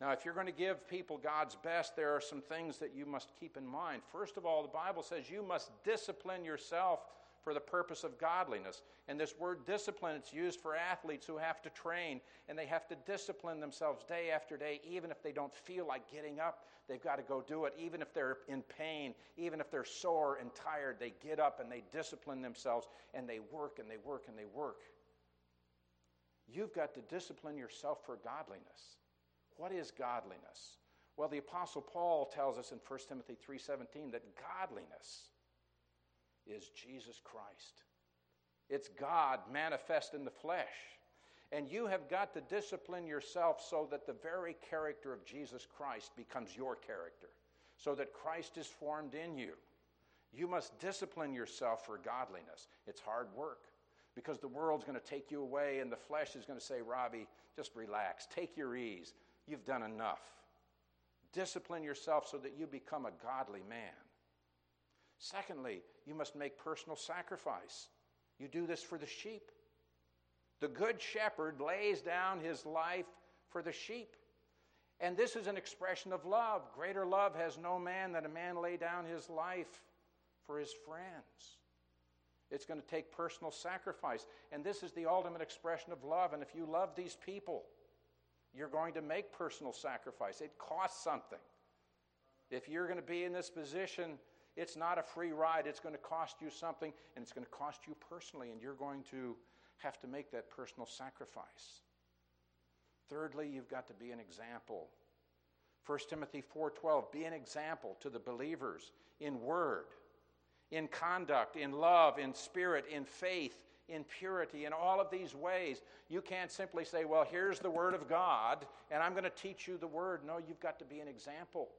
Now, if you're going to give people God's best, there are some things that you must keep in mind. First of all, the Bible says you must discipline yourself for the purpose of godliness. And this word discipline, it's used for athletes who have to train and they have to discipline themselves day after day, even if they don't feel like getting up. They've got to go do it. Even if they're in pain, even if they're sore and tired, they get up and they discipline themselves and they work and they work and they work. You've got to discipline yourself for godliness. What is godliness? Well, the apostle Paul tells us in 1 Timothy 3:17 that godliness is Jesus Christ. It's God manifest in the flesh. And you have got to discipline yourself so that the very character of Jesus Christ becomes your character, so that Christ is formed in you. You must discipline yourself for godliness. It's hard work because the world's going to take you away and the flesh is going to say, Robbie, just relax, take your ease. You've done enough. Discipline yourself so that you become a godly man. Secondly, you must make personal sacrifice. You do this for the sheep. The good shepherd lays down his life for the sheep. And this is an expression of love. Greater love has no man than a man lay down his life for his friends. It's going to take personal sacrifice. And this is the ultimate expression of love. And if you love these people, you're going to make personal sacrifice. It costs something. If you're going to be in this position, it's not a free ride. It's going to cost you something, and it's going to cost you personally, and you're going to have to make that personal sacrifice. Thirdly, you've got to be an example. 1 Timothy 4:12 be an example to the believers in word, in conduct, in love, in spirit, in faith, in purity, in all of these ways. You can't simply say, Well, here's the Word of God, and I'm going to teach you the Word. No, you've got to be an example.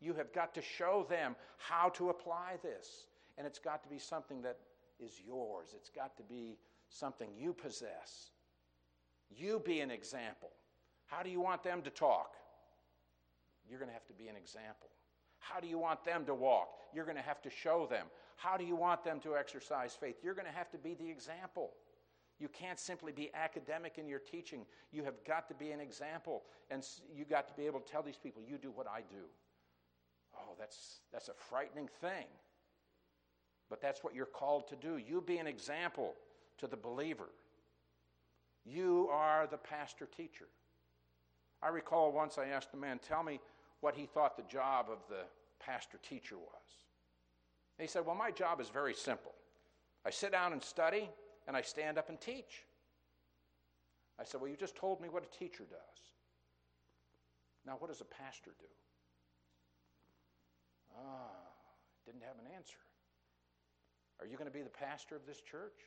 You have got to show them how to apply this. And it's got to be something that is yours, it's got to be something you possess. You be an example. How do you want them to talk? You're going to have to be an example. How do you want them to walk? You're going to have to show them. How do you want them to exercise faith? You're going to have to be the example. You can't simply be academic in your teaching. You have got to be an example. And you've got to be able to tell these people, you do what I do. Oh, that's, that's a frightening thing. But that's what you're called to do. You be an example to the believer. You are the pastor teacher. I recall once I asked a man, tell me what he thought the job of the pastor teacher was. And he said, Well, my job is very simple. I sit down and study, and I stand up and teach. I said, Well, you just told me what a teacher does. Now, what does a pastor do? Ah, didn't have an answer. Are you going to be the pastor of this church?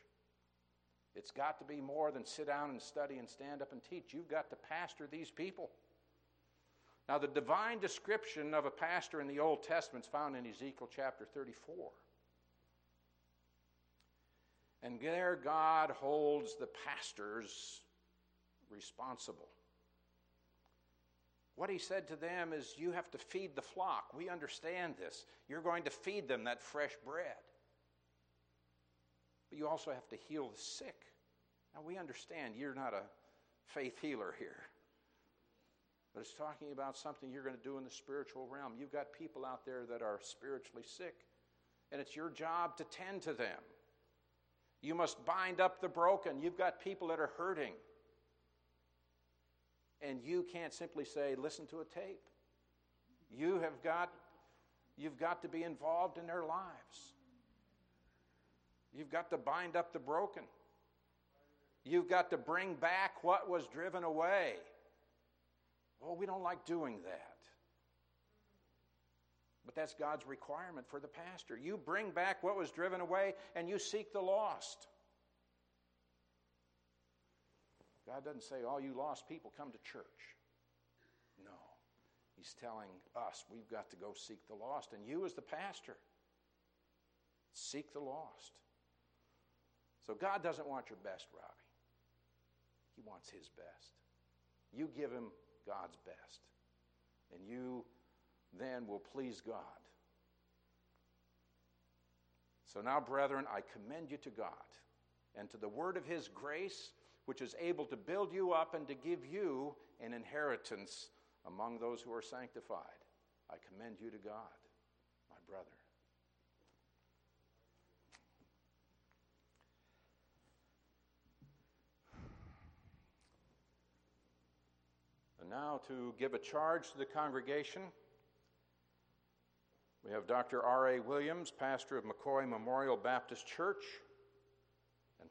It's got to be more than sit down and study and stand up and teach. You've got to pastor these people. Now, the divine description of a pastor in the Old Testament is found in Ezekiel chapter 34. And there, God holds the pastors responsible. What he said to them is, You have to feed the flock. We understand this. You're going to feed them that fresh bread. But you also have to heal the sick. Now, we understand you're not a faith healer here. But it's talking about something you're going to do in the spiritual realm. You've got people out there that are spiritually sick, and it's your job to tend to them. You must bind up the broken. You've got people that are hurting. And you can't simply say, listen to a tape. You have got, you've got to be involved in their lives. You've got to bind up the broken. You've got to bring back what was driven away. Oh, we don't like doing that. But that's God's requirement for the pastor. You bring back what was driven away and you seek the lost. God doesn't say, all you lost people come to church. No. He's telling us we've got to go seek the lost. And you, as the pastor, seek the lost. So God doesn't want your best, Robbie. He wants His best. You give Him God's best. And you then will please God. So now, brethren, I commend you to God and to the word of his grace, which is able to build you up and to give you an inheritance among those who are sanctified. I commend you to God, my brother. And now to give a charge to the congregation, we have Dr. R.A. Williams, pastor of McCoy Memorial Baptist Church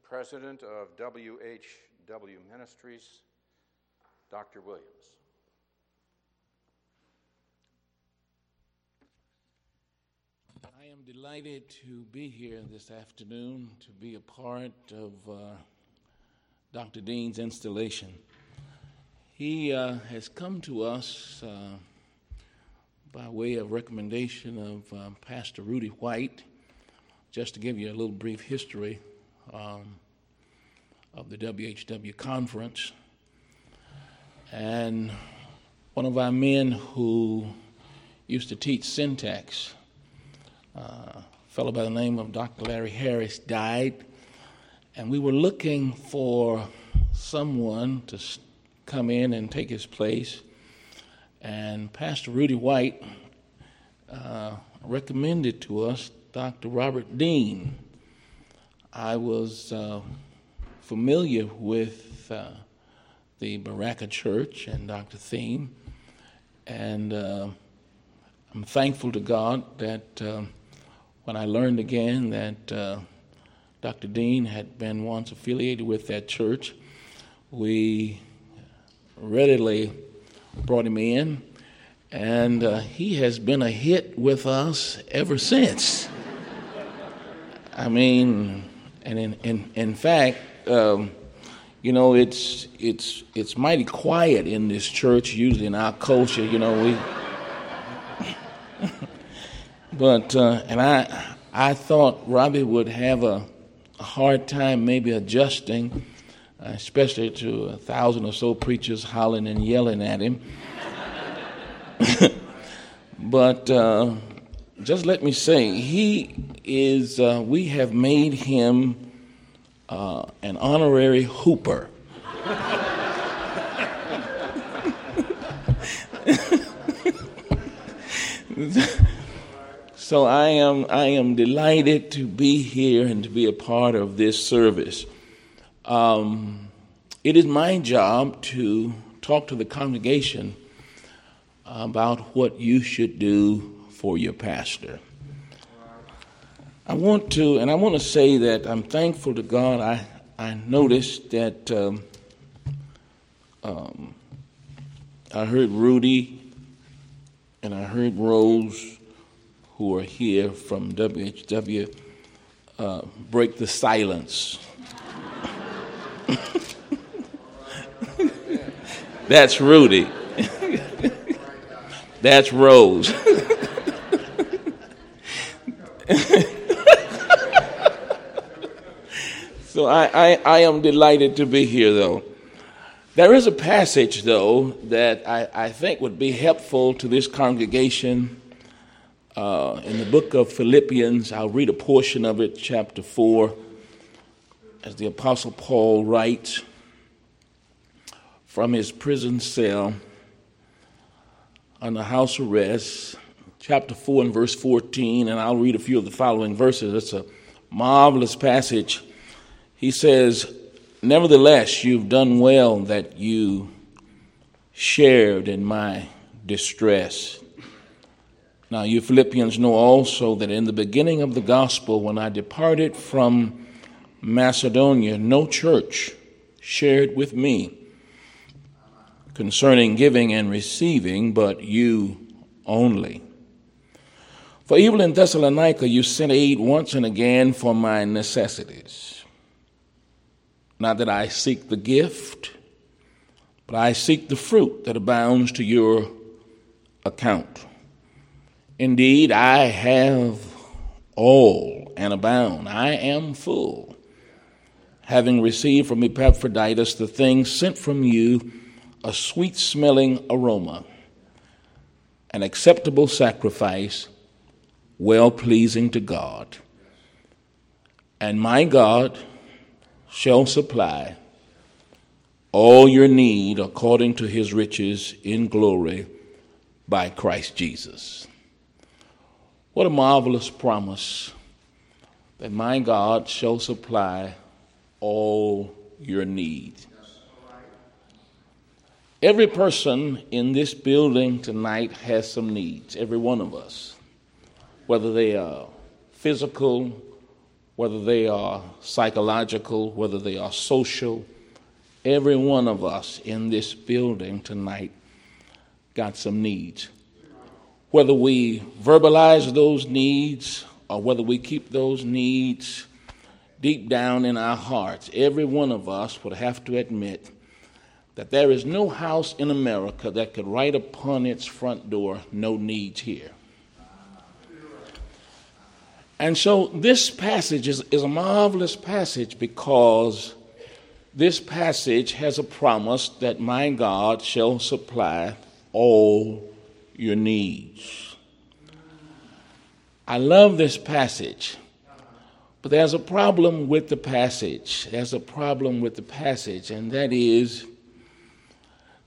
president of WHW Ministries. Dr. Williams. I am delighted to be here this afternoon to be a part of uh, Dr. Dean's installation. He uh, has come to us uh, by way of recommendation of uh, Pastor Rudy White. Just to give you a little brief history um, of the WHW conference. And one of our men who used to teach syntax, uh, a fellow by the name of Dr. Larry Harris, died. And we were looking for someone to come in and take his place. And Pastor Rudy White uh, recommended to us Dr. Robert Dean. I was uh, familiar with uh, the Berachah Church and Dr. Thieme, and uh, I'm thankful to God that uh, when I learned again that uh, Dr. Dean had been once affiliated with that church, we readily brought him in, and uh, he has been a hit with us ever since. I mean, and in, in, in fact, um, you know, it's, it's, it's mighty quiet in this church, usually in our culture, you know, we. but, uh, and I, I thought Robbie would have a, a hard time maybe adjusting especially to a thousand or so preachers hollering and yelling at him. but uh, just let me say, he is, uh, we have made him uh, an honorary hooper. so I am, I am delighted to be here and to be a part of this service. Um, it is my job to talk to the congregation about what you should do for your pastor. I want to, and I want to say that I'm thankful to God. I, I noticed that um, um, I heard Rudy and I heard Rose, who are here from WHW, uh, break the silence That's Rudy. That's Rose. so I, I, I, am delighted to be here, though. There is a passage, though, that I, I think would be helpful to this congregation uh, in the book of Philippians. I'll read a portion of it, chapter 4 as the Apostle Paul writes from his prison cell under house arrest, chapter 4 and verse 14, and I'll read a few of the following verses. It's a marvelous passage. He says, Nevertheless, you've done well that you shared in my distress. Now, you Philippians know also that in the beginning of the gospel, when I departed from Macedonia, no church shared with me concerning giving and receiving, but you only. For even in Thessalonica you sent aid once and again for my necessities. Not that I seek the gift, but I seek the fruit that abounds to your account. Indeed, I have all and abound. I am full having received from Epaphroditus the things sent from you, a sweet smelling aroma, an acceptable sacrifice, well pleasing to God. And my God shall supply all your need according to his riches in glory by Christ Jesus. What a marvelous promise that my God shall supply all your needs. Every person in this building tonight has some needs, every one of us, whether they are physical, whether they are psychological, whether they are social. Every one of us in this building tonight got some needs. Whether we verbalize those needs or whether we keep those needs deep down in our hearts, every one of us would have to admit that there is no house in America that could write upon its front door, no needs here. And so this passage is, is a marvelous passage because this passage has a promise that my God shall supply all your needs. I love this passage, but there's a problem with the passage. There's a problem with the passage, and that is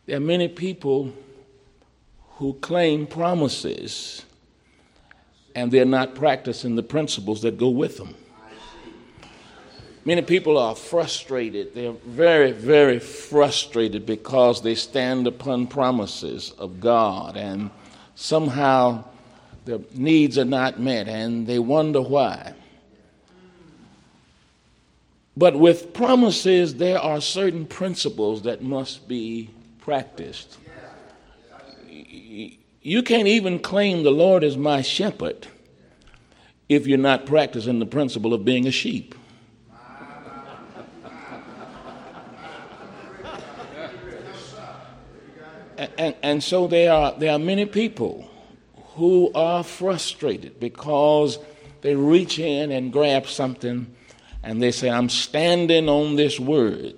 there are many people who claim promises and they're not practicing the principles that go with them. Many people are frustrated. They're very, very frustrated because they stand upon promises of God and somehow their needs are not met and they wonder why. But with promises, there are certain principles that must be practiced. You can't even claim the Lord is my shepherd if you're not practicing the principle of being a sheep. And, and, so there are, there are many people who are frustrated because they reach in and grab something and they say, I'm standing on this word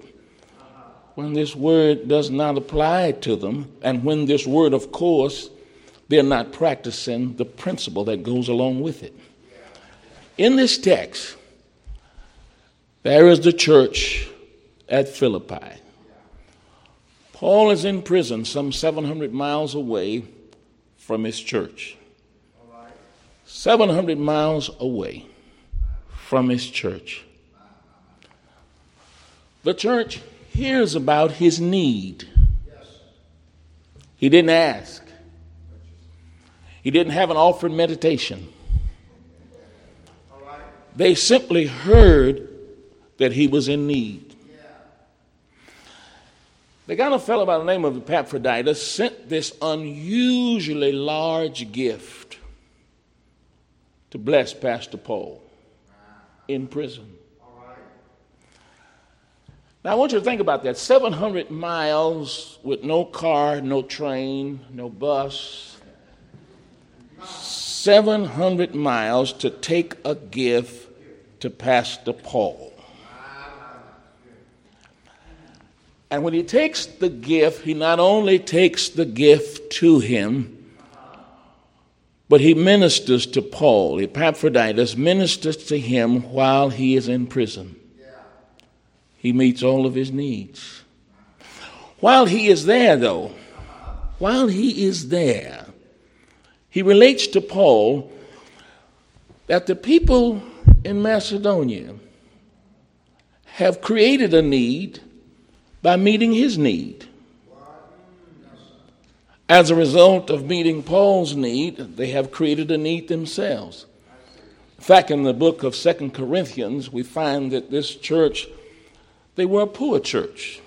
when this word does not apply to them, and when this word, of course, they're not practicing the principle that goes along with it. In this text, there is the church at Philippi. Paul is in prison some 700 miles away from his church. 700 miles away from his church. The church hears about his need. He didn't ask, he didn't have an offered meditation. They simply heard that he was in need. They got a fellow by the name of Epaphroditus sent this unusually large gift to bless Pastor Paul in prison. Now, I want you to think about that 700 miles with no car, no train, no bus. 700 miles to take a gift to Pastor Paul. And when he takes the gift, he not only takes the gift to him, but he ministers to Paul. Epaphroditus ministers to him while he is in prison. He meets all of his needs. While he is there, though, while he is there, he relates to Paul that the people in Macedonia have created a need by meeting his need. As a result of meeting Paul's need, they have created a need themselves. In fact, in the book of Second Corinthians, we find that this church they were a poor church,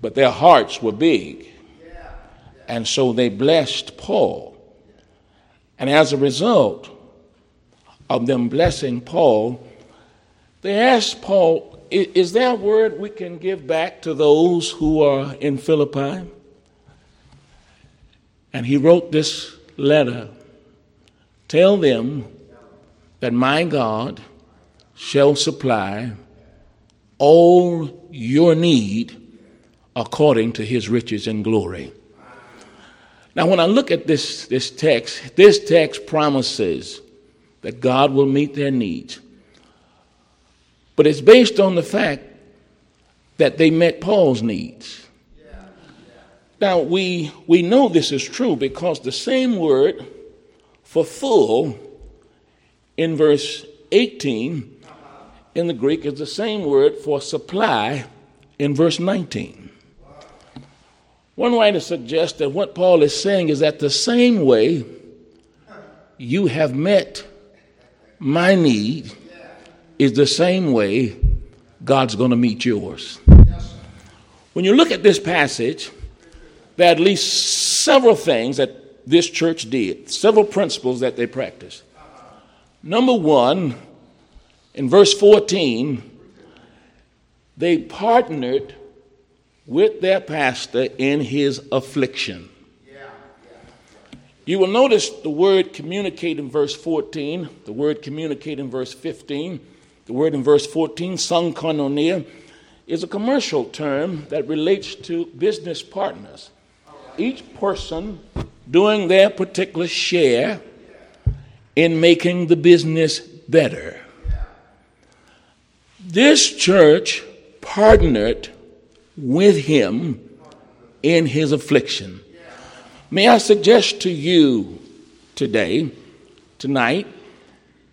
but their hearts were big. And so they blessed Paul. And as a result of them blessing Paul, they asked Paul, Is there a word we can give back to those who are in Philippi? And he wrote this letter Tell them that my God shall supply all your need according to his riches and glory. Now, when I look at this, this text, this text promises that God will meet their needs. But it's based on the fact that they met Paul's needs. Now, we, we know this is true because the same word for full in verse 18 in the Greek is the same word for supply in verse 19. One writer suggests that what Paul is saying is that the same way you have met my need is the same way God's going to meet yours. When you look at this passage, there are at least several things that this church did, several principles that they practiced. Number one, In verse 14, they partnered with their pastor in his affliction. You will notice the word communicate in verse 14, the word communicate in verse 15, the word in verse 14, sung koinonia, is a commercial term that relates to business partners. Each person doing their particular share in making the business better. This church partnered with him in his affliction. May I suggest to you today, tonight,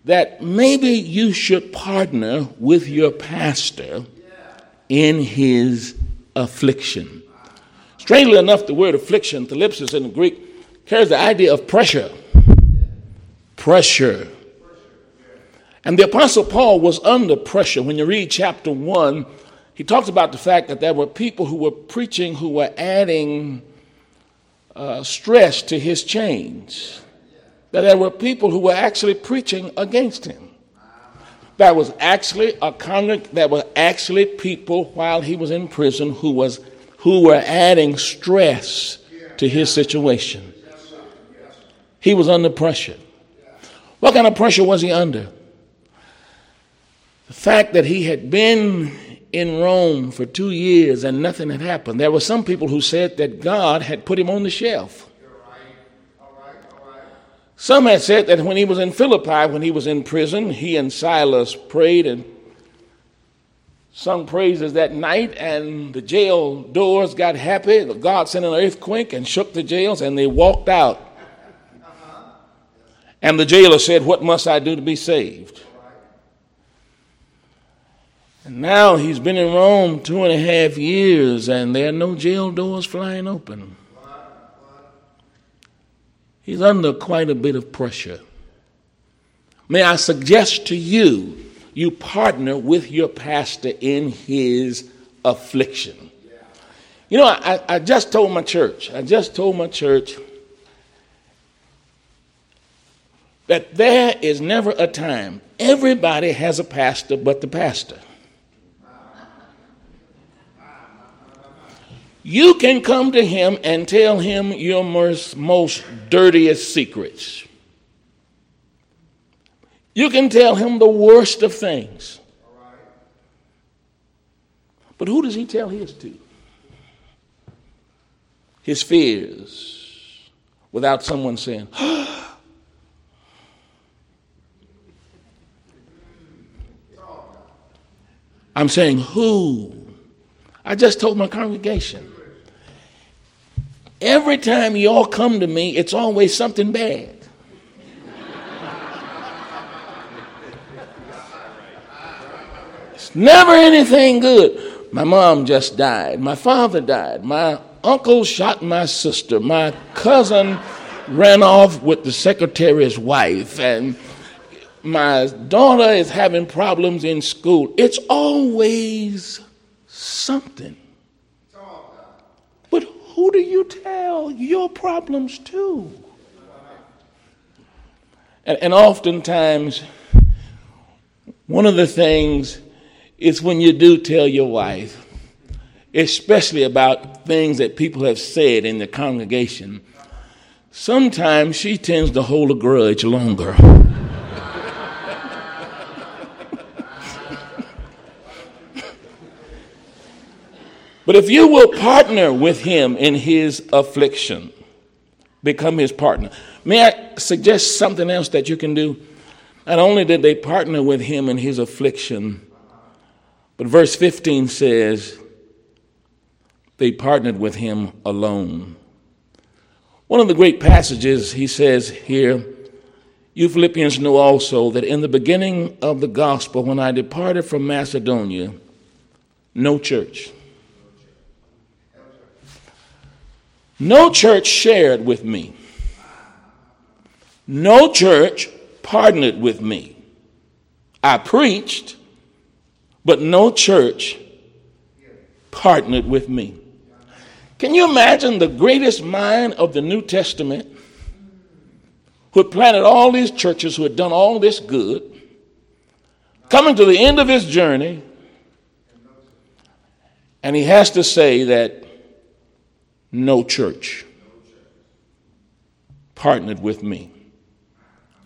that maybe you should partner with your pastor in his affliction. Strangely enough, the word affliction, thlipsis in the Greek, carries the idea of pressure. Pressure. And the Apostle Paul was under pressure. When you read chapter 1, he talks about the fact that there were people who were preaching who were adding uh, stress to his chains. That there were people who were actually preaching against him. There was actually a congreg- there were actually people while he was in prison who was who were adding stress to his situation. He was under pressure. What kind of pressure was he under? The fact that he had been in Rome for two years and nothing had happened. There were some people who said that God had put him on the shelf. Some had said that when he was in Philippi, when he was in prison, he and Silas prayed and sung praises that night, and the jail doors got happy. God sent an earthquake and shook the jails, and they walked out. And the jailer said, What must I do to be saved? And now he's been in Rome two and a half years, and there are no jail doors flying open. He's under quite a bit of pressure. May I suggest to you, you partner with your pastor in his affliction. You know, I, I just told my church, I just told my church that there is never a time, everybody has a pastor but the pastor. You can come to him and tell him your most, most dirtiest secrets. You can tell him the worst of things. But who does he tell his to? His fears, without someone saying, I'm saying, who? I just told my congregation. Every time y'all come to me, it's always something bad. It's never anything good. My mom just died. My father died. My uncle shot my sister. My cousin ran off with the secretary's wife. And my daughter is having problems in school. It's always something who do you tell your problems to? And, and oftentimes, one of the things is when you do tell your wife, especially about things that people have said in the congregation, sometimes she tends to hold a grudge longer. But if you will partner with him in his affliction, become his partner. May I suggest something else that you can do? Not only did they partner with him in his affliction, but verse 15 says they partnered with him alone. One of the great passages he says here, you Philippians know also that in the beginning of the gospel, when I departed from Macedonia, no church No church shared with me. No church partnered with me. I preached, but no church partnered with me. Can you imagine the greatest mind of the New Testament who had planted all these churches, who had done all this good, coming to the end of his journey, and he has to say that no church partnered with me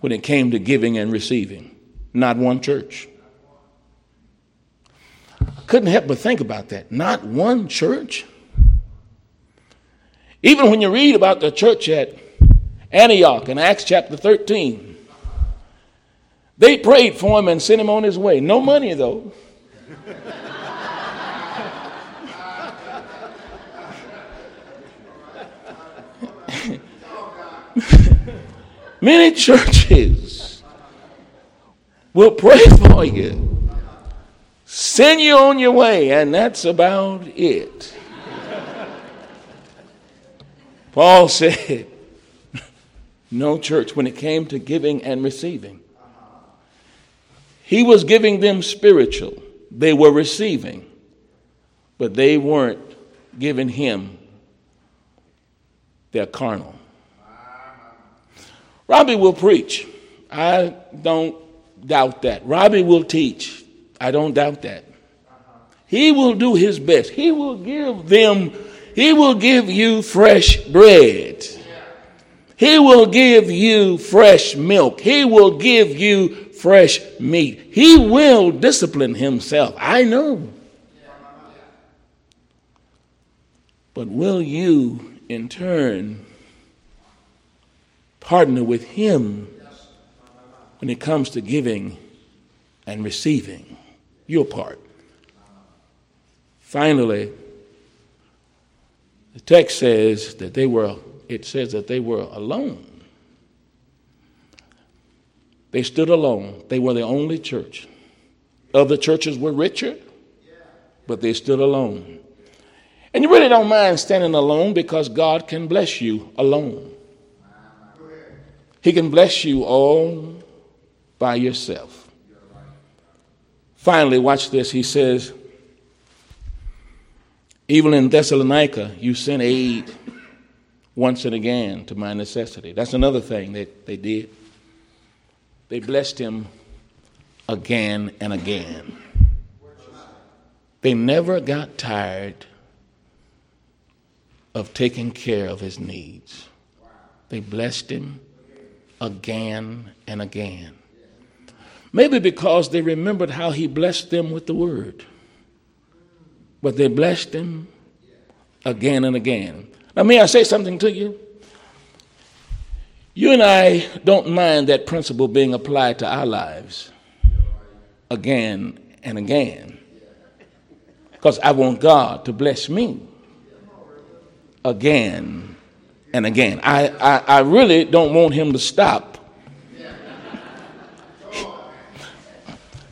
when it came to giving and receiving. Not one church. I couldn't help but think about that. Not one church. Even when you read about the church at Antioch in Acts chapter 13, they prayed for him and sent him on his way. No money, though. Many churches will pray for you, send you on your way, and that's about it. Paul said, no church when it came to giving and receiving. He was giving them spiritual, they were receiving, but they weren't giving him their carnal. Robbie will preach. I don't doubt that. Robbie will teach. I don't doubt that. He will do his best. He will give them, he will give you fresh bread. He will give you fresh milk. He will give you fresh meat. He will discipline himself. I know. But will you, in turn, partner with Him when it comes to giving and receiving your part. Finally, the text says that they were, it says that they were alone. They stood alone. They were the only church. Other churches were richer, but they stood alone. And you really don't mind standing alone because God can bless you alone. He can bless you all by yourself. Finally, watch this. He says, Even in Thessalonica, you sent aid once and again to my necessity. That's another thing that they did. They blessed him again and again. They never got tired of taking care of his needs. They blessed him again and again. Maybe because they remembered how he blessed them with the word. But they blessed him again and again. Now, may I say something to you? You and I don't mind that principle being applied to our lives again and again. Because I want God to bless me again and again. I, I, I really don't want him to stop.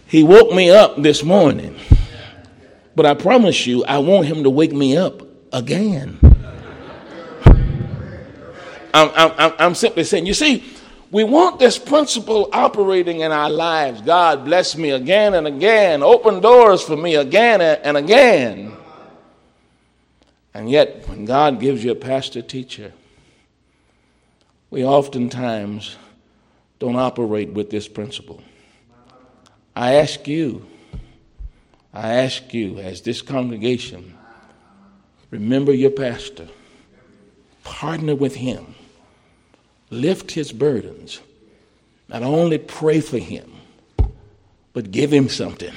He woke me up this morning, but I promise you, I want him to wake me up again. I'm, I'm, I'm simply saying, you see, we want this principle operating in our lives. God bless me again and again, open doors for me again and again. And yet, when God gives you a pastor teacher, we oftentimes don't operate with this principle. I ask you, I ask you, as this congregation, remember your pastor, partner with him, lift his burdens, not only pray for him, but give him something.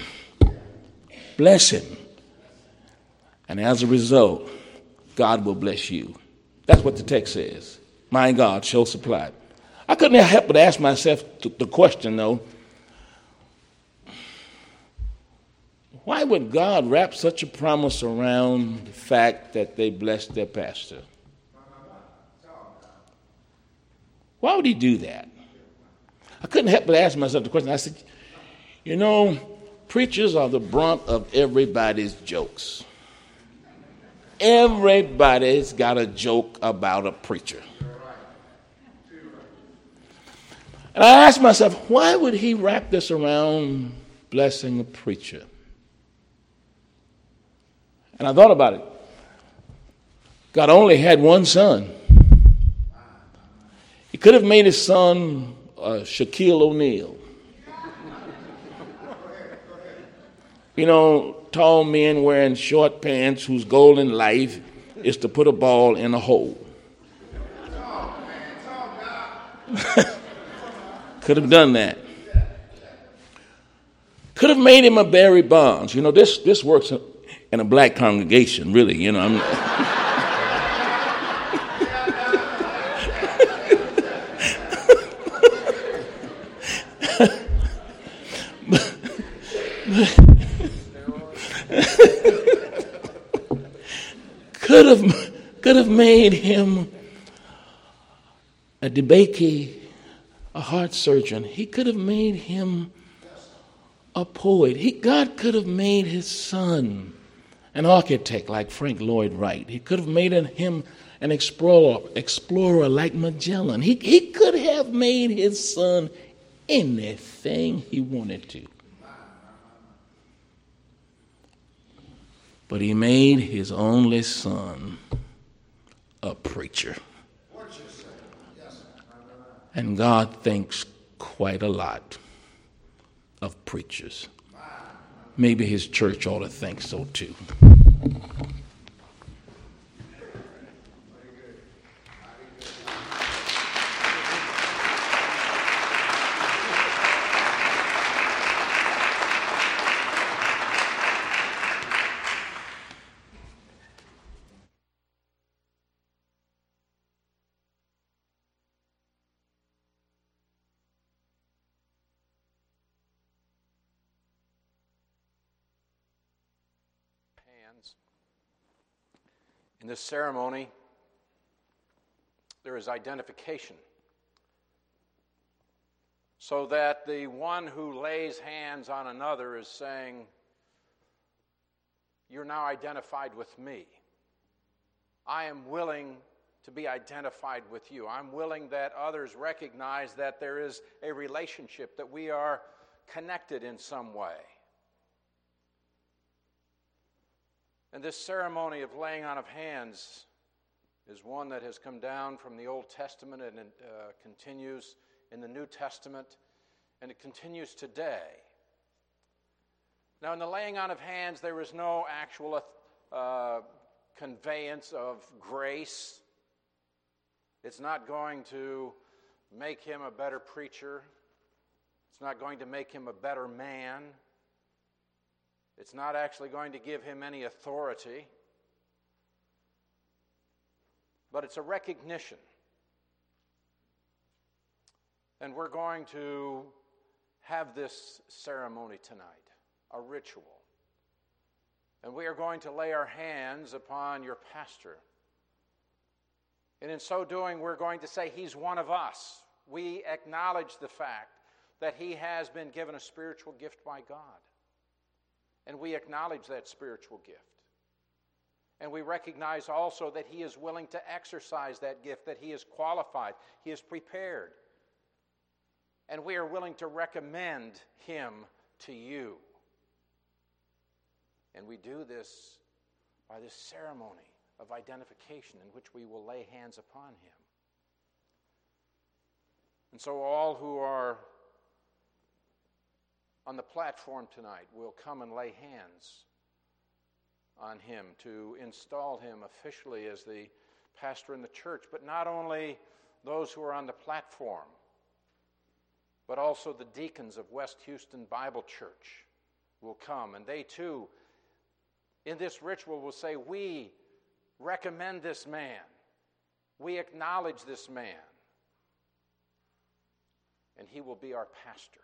Bless him. And as a result, God will bless you. That's what the text says my God shall supply. I couldn't help but ask myself the question, though why would God wrap such a promise around the fact that they blessed their pastor? Why would he do that? I couldn't help but ask myself the question. I said, you know, preachers are the brunt of everybody's jokes. Everybody's got a joke about a preacher. And I asked myself, why would he wrap this around blessing a preacher? And I thought about it. God only had one son. He could have made his son uh, Shaquille O'Neal. You know, tall men wearing short pants whose goal in life is to put a ball in a hole. Could have done that. Could have made him a Barry Bonds. You know, this, this works in a black congregation, really. You know, I'm. could have could have made him a debate a heart surgeon. He could have made him a poet. He, God could have made his son an architect like Frank Lloyd Wright. He could have made him an explorer, explorer like Magellan. He, he could have made his son anything he wanted to. But he made his only son a preacher. And God thinks quite a lot of preachers. Maybe his church ought to think so too. In this ceremony, there is identification. So that the one who lays hands on another is saying, You're now identified with me. I am willing to be identified with you. I'm willing that others recognize that there is a relationship, that we are connected in some way. And this ceremony of laying on of hands is one that has come down from the Old Testament and it uh, continues in the New Testament, and it continues today. Now, in the laying on of hands, there is no actual uh, conveyance of grace. It's not going to make him a better preacher. It's not going to make him a better man. It's not actually going to give him any authority, but it's a recognition. And we're going to have this ceremony tonight, a ritual. And we are going to lay our hands upon your pastor. And in so doing, we're going to say, He's one of us. We acknowledge the fact that He has been given a spiritual gift by God. And we acknowledge that spiritual gift. And we recognize also that He is willing to exercise that gift, that He is qualified, He is prepared. And we are willing to recommend Him to you. And we do this by this ceremony of identification in which we will lay hands upon Him. And so, all who are on the platform tonight will come and lay hands on him to install him officially as the pastor in the church. But not only those who are on the platform, but also the deacons of West Houston Bible Church will come. And they too, in this ritual, will say, We recommend this man, we acknowledge this man, and he will be our pastor.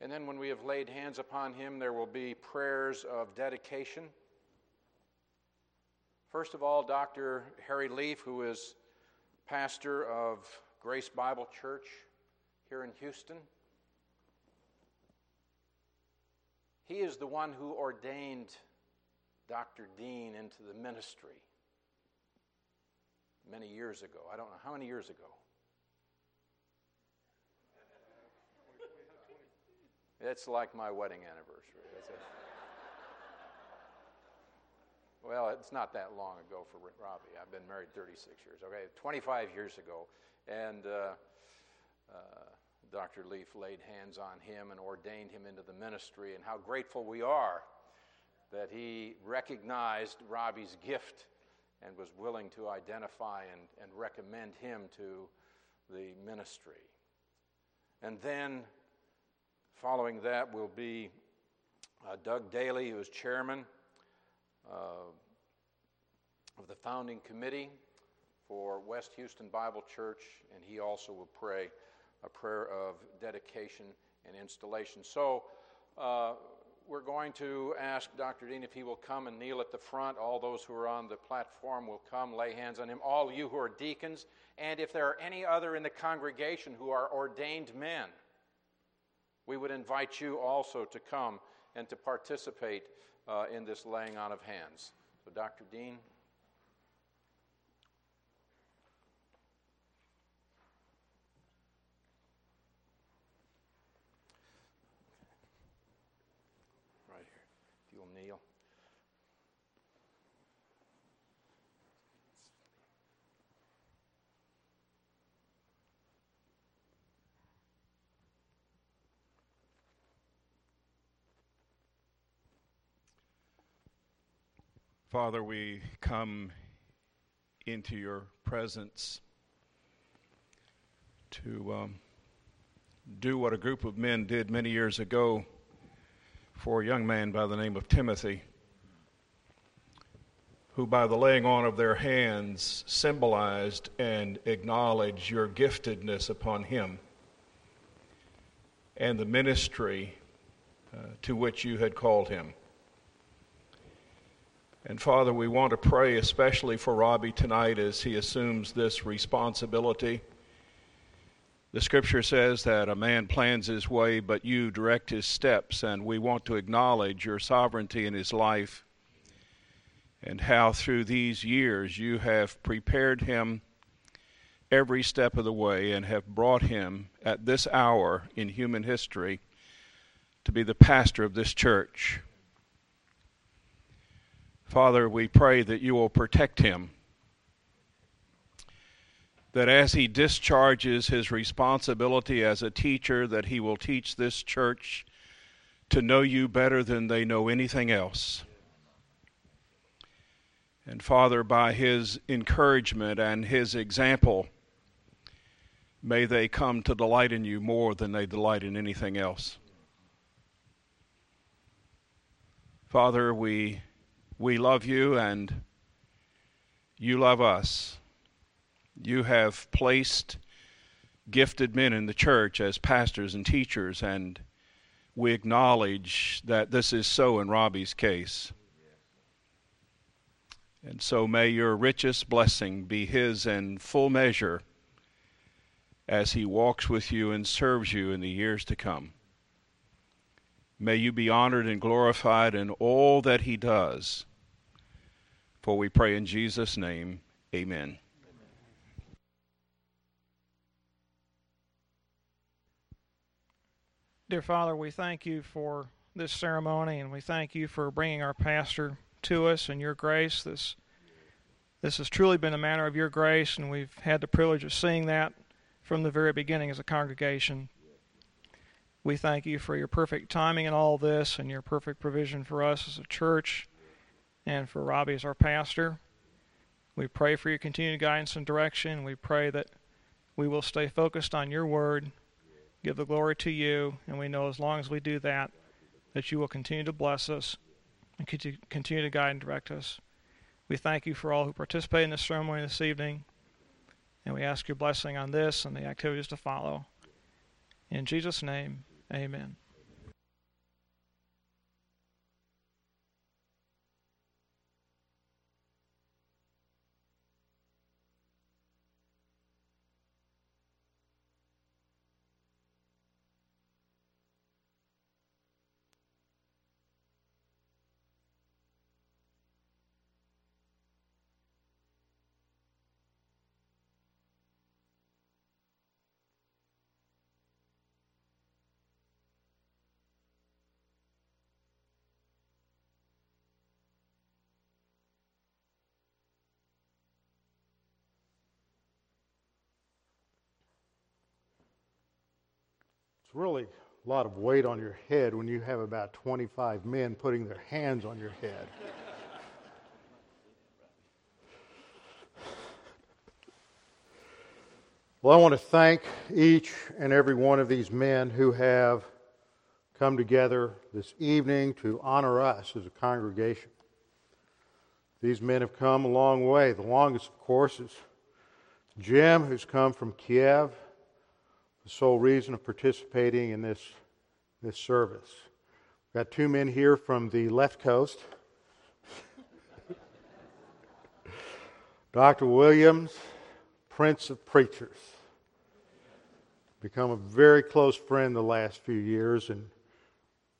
And then when we have laid hands upon him, there will be prayers of dedication. First of all, Dr. Harry Leaf, who is pastor of Grace Bible Church here in Houston. He is the one who ordained Dr. Dean into the ministry many years ago. I don't know how many years ago. It's like my wedding anniversary. well, it's not that long ago for Robbie. I've been married 36 years. Okay, 25 years ago, and uh, uh, Dr. Leaf laid hands on him and ordained him into the ministry, and how grateful we are that he recognized Robbie's gift and was willing to identify and, and recommend him to the ministry. And then, following that, will be uh, Doug Daly, who is chairman uh, of the founding committee for West Houston Bible Church, and he also will pray a prayer of dedication and installation. So, uh, we're going to ask Dr. Dean if he will come and kneel at the front. All those who are on the platform will come, lay hands on him. All you who are deacons, and if there are any other in the congregation who are ordained men, we would invite you also to come and to participate uh, in this laying on of hands. So, Dr. Dean. Father, we come into your presence to um, do what a group of men did many years ago for a young man by the name of Timothy, who, by the laying on of their hands, symbolized and acknowledged your giftedness upon him and the ministry uh, to which you had called him. And Father, we want to pray especially for Robbie tonight as he assumes this responsibility. The scripture says that a man plans his way, but you direct his steps, and we want to acknowledge your sovereignty in his life and how through these years you have prepared him every step of the way and have brought him at this hour in human history to be the pastor of this church. Father, we pray that you will protect him. That as he discharges his responsibility as a teacher, that he will teach this church to know you better than they know anything else. And Father, by his encouragement and his example, may they come to delight in you more than they delight in anything else. Father, we we love you and you love us. You have placed gifted men in the church as pastors and teachers, and we acknowledge that this is so in Robbie's case. And so may your richest blessing be his in full measure as he walks with you and serves you in the years to come. May you be honored and glorified in all that he does for we pray in Jesus' name, amen. Dear Father, we thank you for this ceremony and we thank you for bringing our pastor to us in your grace. This this has truly been a matter of your grace, and we've had the privilege of seeing that from the very beginning as a congregation. We thank you for your perfect timing in all this and your perfect provision for us as a church and for Robbie as our pastor. We pray for your continued guidance and direction. We pray that we will stay focused on your word, give the glory to you, and we know as long as we do that, that you will continue to bless us and continue to guide and direct us. We thank you for all who participate in this ceremony this evening, and we ask your blessing on this and the activities to follow. In Jesus' name, amen. It's really a lot of weight on your head when you have about 25 men putting their hands on your head. Well, I want to thank each and every one of these men who have come together this evening to honor us as a congregation. These men have come a long way. The longest, of course, is Jim, who's come from Kiev, the sole reason of participating in this, this service. We've got two men here from the left coast. Dr. Williams Prince of Preachers. Become a very close friend the last few years. And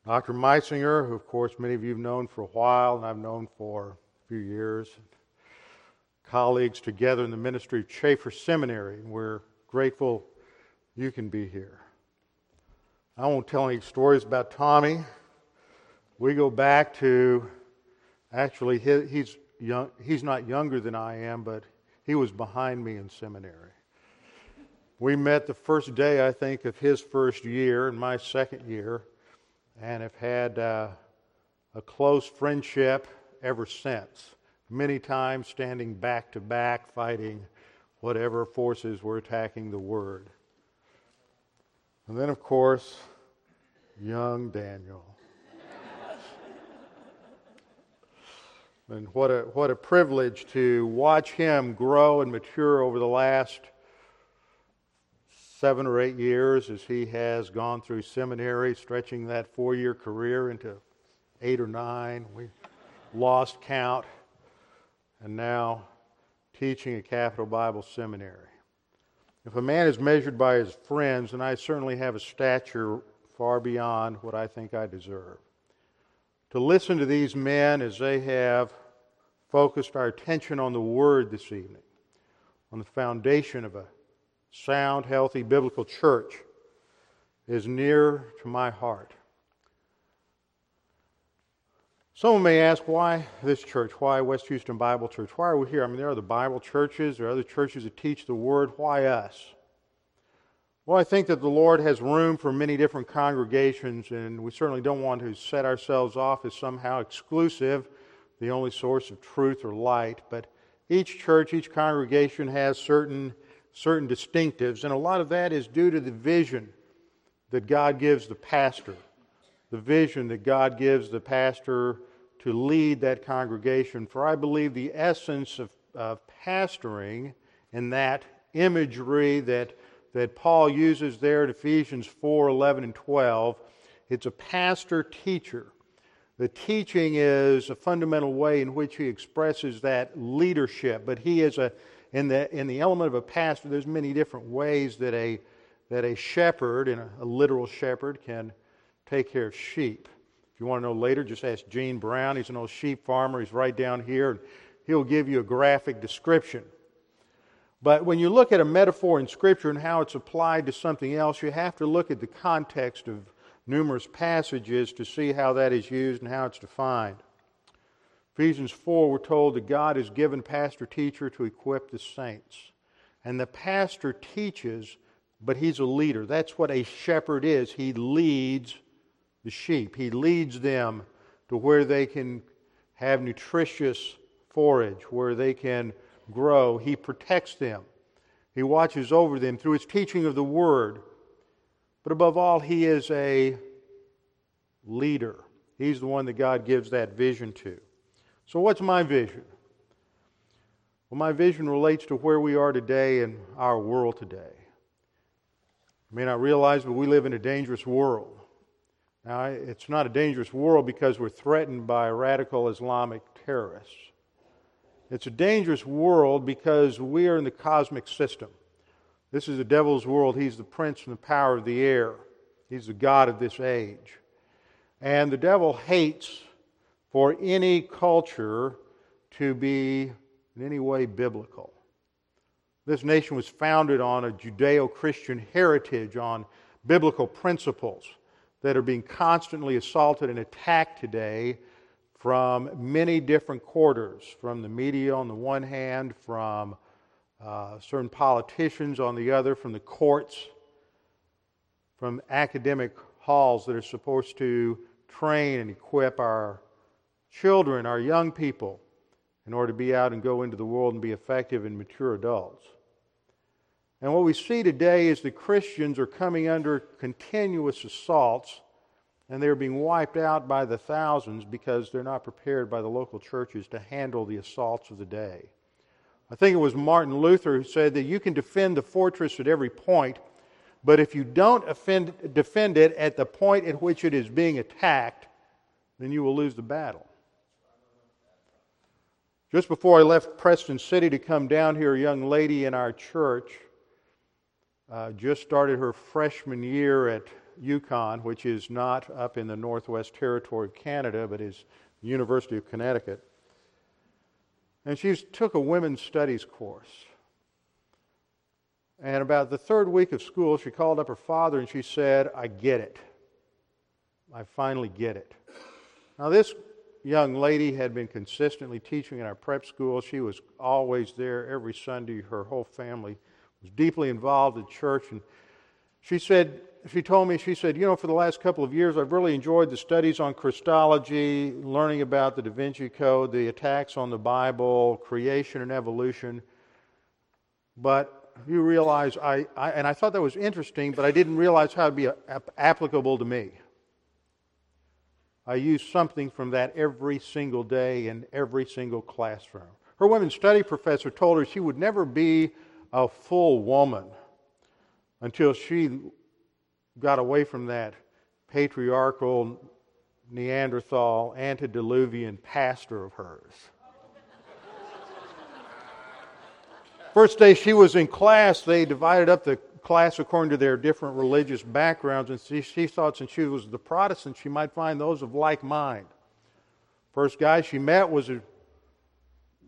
Dr. Meisinger, who, of course, many of you have known for a while, and I've known for a few years. Colleagues together in the ministry of Chafer Seminary. We're grateful you can be here. I won't tell any stories about Tommy. We go back to actually, he's, young, he's not younger than I am, but he was behind me in seminary. We met the first day, I think, of his first year and my second year, and have had uh, a close friendship ever since. Many times standing back to back, fighting whatever forces were attacking the Word. And then, of course, young Daniel. And what a, what a privilege to watch him grow and mature over the last seven or eight years as he has gone through seminary, stretching that four year career into eight or nine. We lost count. And now teaching at Capital Bible Seminary. If a man is measured by his friends, then I certainly have a stature far beyond what I think I deserve. To listen to these men as they have focused our attention on the Word this evening, on the foundation of a sound, healthy biblical church, is near to my heart. Someone may ask, why this church? Why West Houston Bible Church? Why are we here? I mean, there are the Bible churches, there are other churches that teach the Word. Why us? Well, I think that the Lord has room for many different congregations, and we certainly don't want to set ourselves off as somehow exclusive the only source of truth or light, but each church, each congregation has certain, certain distinctives, and a lot of that is due to the vision that God gives the pastor, the vision that God gives the pastor to lead that congregation. For I believe the essence of, of pastoring and that imagery that, that Paul uses there in Ephesians 4 11 and 12, it's a pastor teacher the teaching is a fundamental way in which he expresses that leadership, but he is a in the in the element of a pastor. There's many different ways that a that a shepherd and a, a literal shepherd can take care of sheep. You want to know later, just ask Gene Brown. He's an old sheep farmer. He's right down here, and he'll give you a graphic description. But when you look at a metaphor in Scripture and how it's applied to something else, you have to look at the context of numerous passages to see how that is used and how it's defined. Ephesians 4, we're told that God has given pastor teacher to equip the saints. And the pastor teaches, but he's a leader. That's what a shepherd is. He leads the sheep, he leads them to where they can have nutritious forage, where they can grow. He protects them, he watches over them through his teaching of the word. But above all, he is a leader. He's the one that God gives that vision to. So, what's my vision? Well, my vision relates to where we are today in our world today. You may not realize, but we live in a dangerous world. Now, it's not a dangerous world because we're threatened by radical Islamic terrorists. It's a dangerous world because we are in the cosmic system. This is the devil's world. He's the prince and the power of the air, he's the God of this age. And the devil hates for any culture to be in any way biblical. This nation was founded on a Judeo Christian heritage, on biblical principles that are being constantly assaulted and attacked today from many different quarters from the media on the one hand, from uh, certain politicians on the other, from the courts, from academic halls that are supposed to train and equip our children, our young people, in order to be out and go into the world and be effective and mature adults. And what we see today is the Christians are coming under continuous assaults and they're being wiped out by the thousands because they're not prepared by the local churches to handle the assaults of the day. I think it was Martin Luther who said that you can defend the fortress at every point, but if you don't offend, defend it at the point at which it is being attacked, then you will lose the battle. Just before I left Preston City to come down here, a young lady in our church uh, just started her freshman year at UConn, which is not up in the Northwest Territory of Canada, but is University of Connecticut. And she took a women's studies course. And about the third week of school, she called up her father and she said, I get it. I finally get it. Now, this young lady had been consistently teaching in our prep school. She was always there every Sunday. Her whole family was deeply involved in church. And she said, she told me, she said, you know, for the last couple of years, I've really enjoyed the studies on Christology, learning about the Da Vinci Code, the attacks on the Bible, creation and evolution. But you realize, I, I and I thought that was interesting, but I didn't realize how it would be applicable to me. I use something from that every single day in every single classroom. Her women's study professor told her she would never be a full woman until she got away from that patriarchal Neanderthal antediluvian pastor of hers. First day she was in class, they divided up the class according to their different religious backgrounds, and she, she thought since she was the Protestant, she might find those of like mind. First guy she met was a,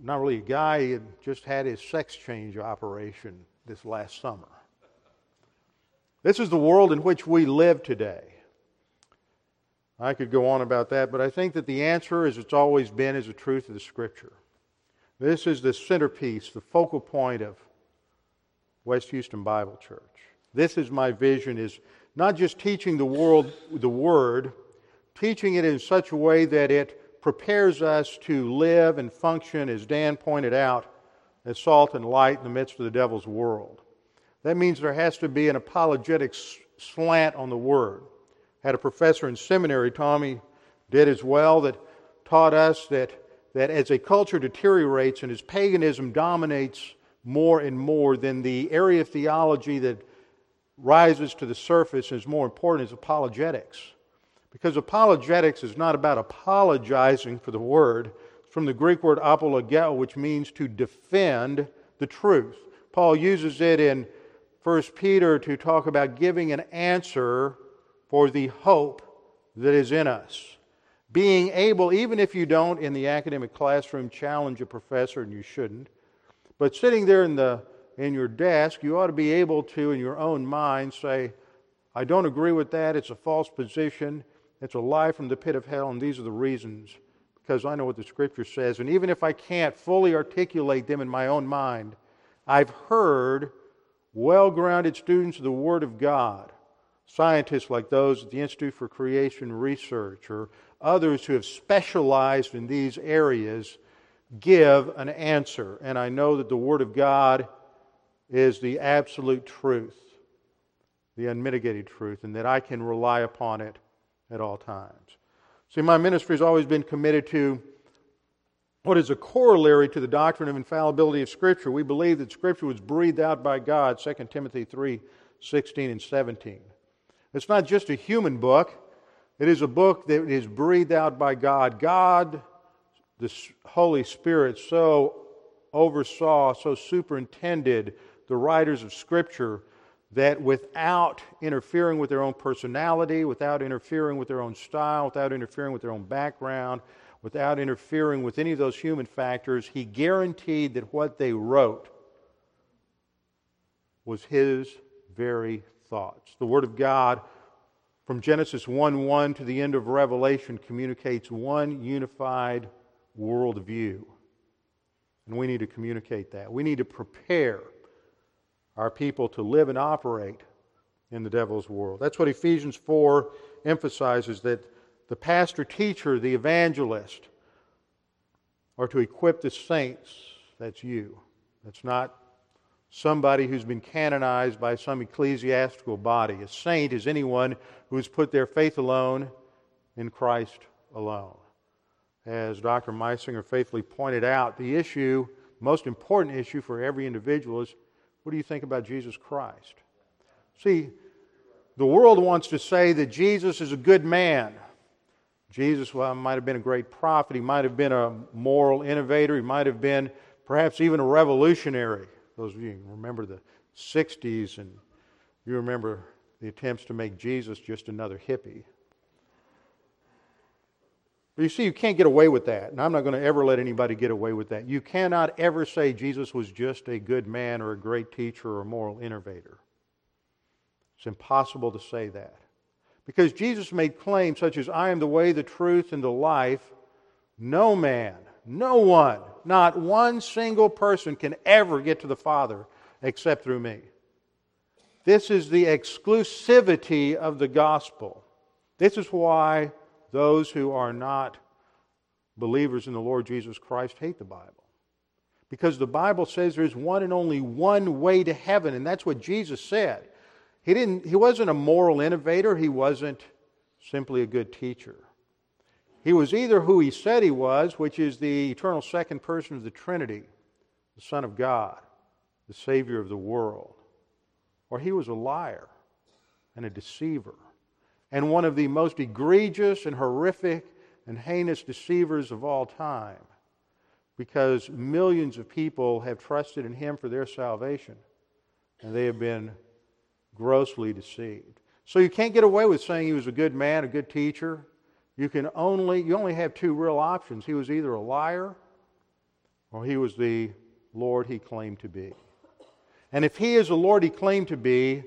not really a guy, he had just had his sex change operation this last summer. This is the world in which we live today. I could go on about that, but I think that the answer, as it's always been, is the truth of the Scripture. This is the centerpiece, the focal point of West Houston Bible Church. This is my vision is not just teaching the world the word, teaching it in such a way that it prepares us to live and function, as Dan pointed out, as salt and light in the midst of the devil's world. That means there has to be an apologetic slant on the word. Had a professor in seminary, Tommy did as well, that taught us that, that as a culture deteriorates and as paganism dominates more and more, then the area of theology that rises to the surface is more important is apologetics. Because apologetics is not about apologizing for the word. It's from the Greek word apologeo, which means to defend the truth. Paul uses it in 1 Peter to talk about giving an answer for the hope that is in us. Being able, even if you don't in the academic classroom challenge a professor, and you shouldn't, but sitting there in, the, in your desk, you ought to be able to, in your own mind, say, I don't agree with that. It's a false position. It's a lie from the pit of hell, and these are the reasons because I know what the Scripture says. And even if I can't fully articulate them in my own mind, I've heard well grounded students of the Word of God, scientists like those at the Institute for Creation Research, or others who have specialized in these areas, give an answer. And I know that the Word of God is the absolute truth, the unmitigated truth, and that I can rely upon it at all times. See, my ministry has always been committed to what is a corollary to the doctrine of infallibility of Scripture. We believe that Scripture was breathed out by God, 2 Timothy 3 16 and 17. It's not just a human book, it is a book that is breathed out by God. God, the Holy Spirit, so oversaw, so superintended the writers of Scripture that without interfering with their own personality, without interfering with their own style, without interfering with their own background, without interfering with any of those human factors, he guaranteed that what they wrote was his very thoughts. The Word of God, from Genesis 1 1 to the end of Revelation, communicates one unified worldview. And we need to communicate that. We need to prepare our people to live and operate in the devil's world. That's what Ephesians 4 emphasizes that the pastor teacher, the evangelist, are to equip the saints. That's you. That's not somebody who's been canonized by some ecclesiastical body. A saint is anyone who has put their faith alone in Christ alone. As Dr. Meisinger faithfully pointed out, the issue, most important issue for every individual is what do you think about Jesus Christ? See, the world wants to say that Jesus is a good man. Jesus well, might have been a great prophet. He might have been a moral innovator. He might have been perhaps even a revolutionary. Those of you remember the 60s and you remember the attempts to make Jesus just another hippie. But you see, you can't get away with that. And I'm not going to ever let anybody get away with that. You cannot ever say Jesus was just a good man or a great teacher or a moral innovator. It's impossible to say that. Because Jesus made claims such as, I am the way, the truth, and the life. No man, no one, not one single person can ever get to the Father except through me. This is the exclusivity of the gospel. This is why those who are not believers in the Lord Jesus Christ hate the Bible. Because the Bible says there's one and only one way to heaven, and that's what Jesus said. He, didn't, he wasn't a moral innovator, he wasn't simply a good teacher. He was either who he said he was, which is the eternal second person of the Trinity, the Son of God, the Savior of the world, or he was a liar and a deceiver and one of the most egregious and horrific and heinous deceivers of all time because millions of people have trusted in him for their salvation and they have been grossly deceived. So you can't get away with saying he was a good man, a good teacher. You can only you only have two real options. He was either a liar or he was the Lord he claimed to be. And if he is the Lord he claimed to be,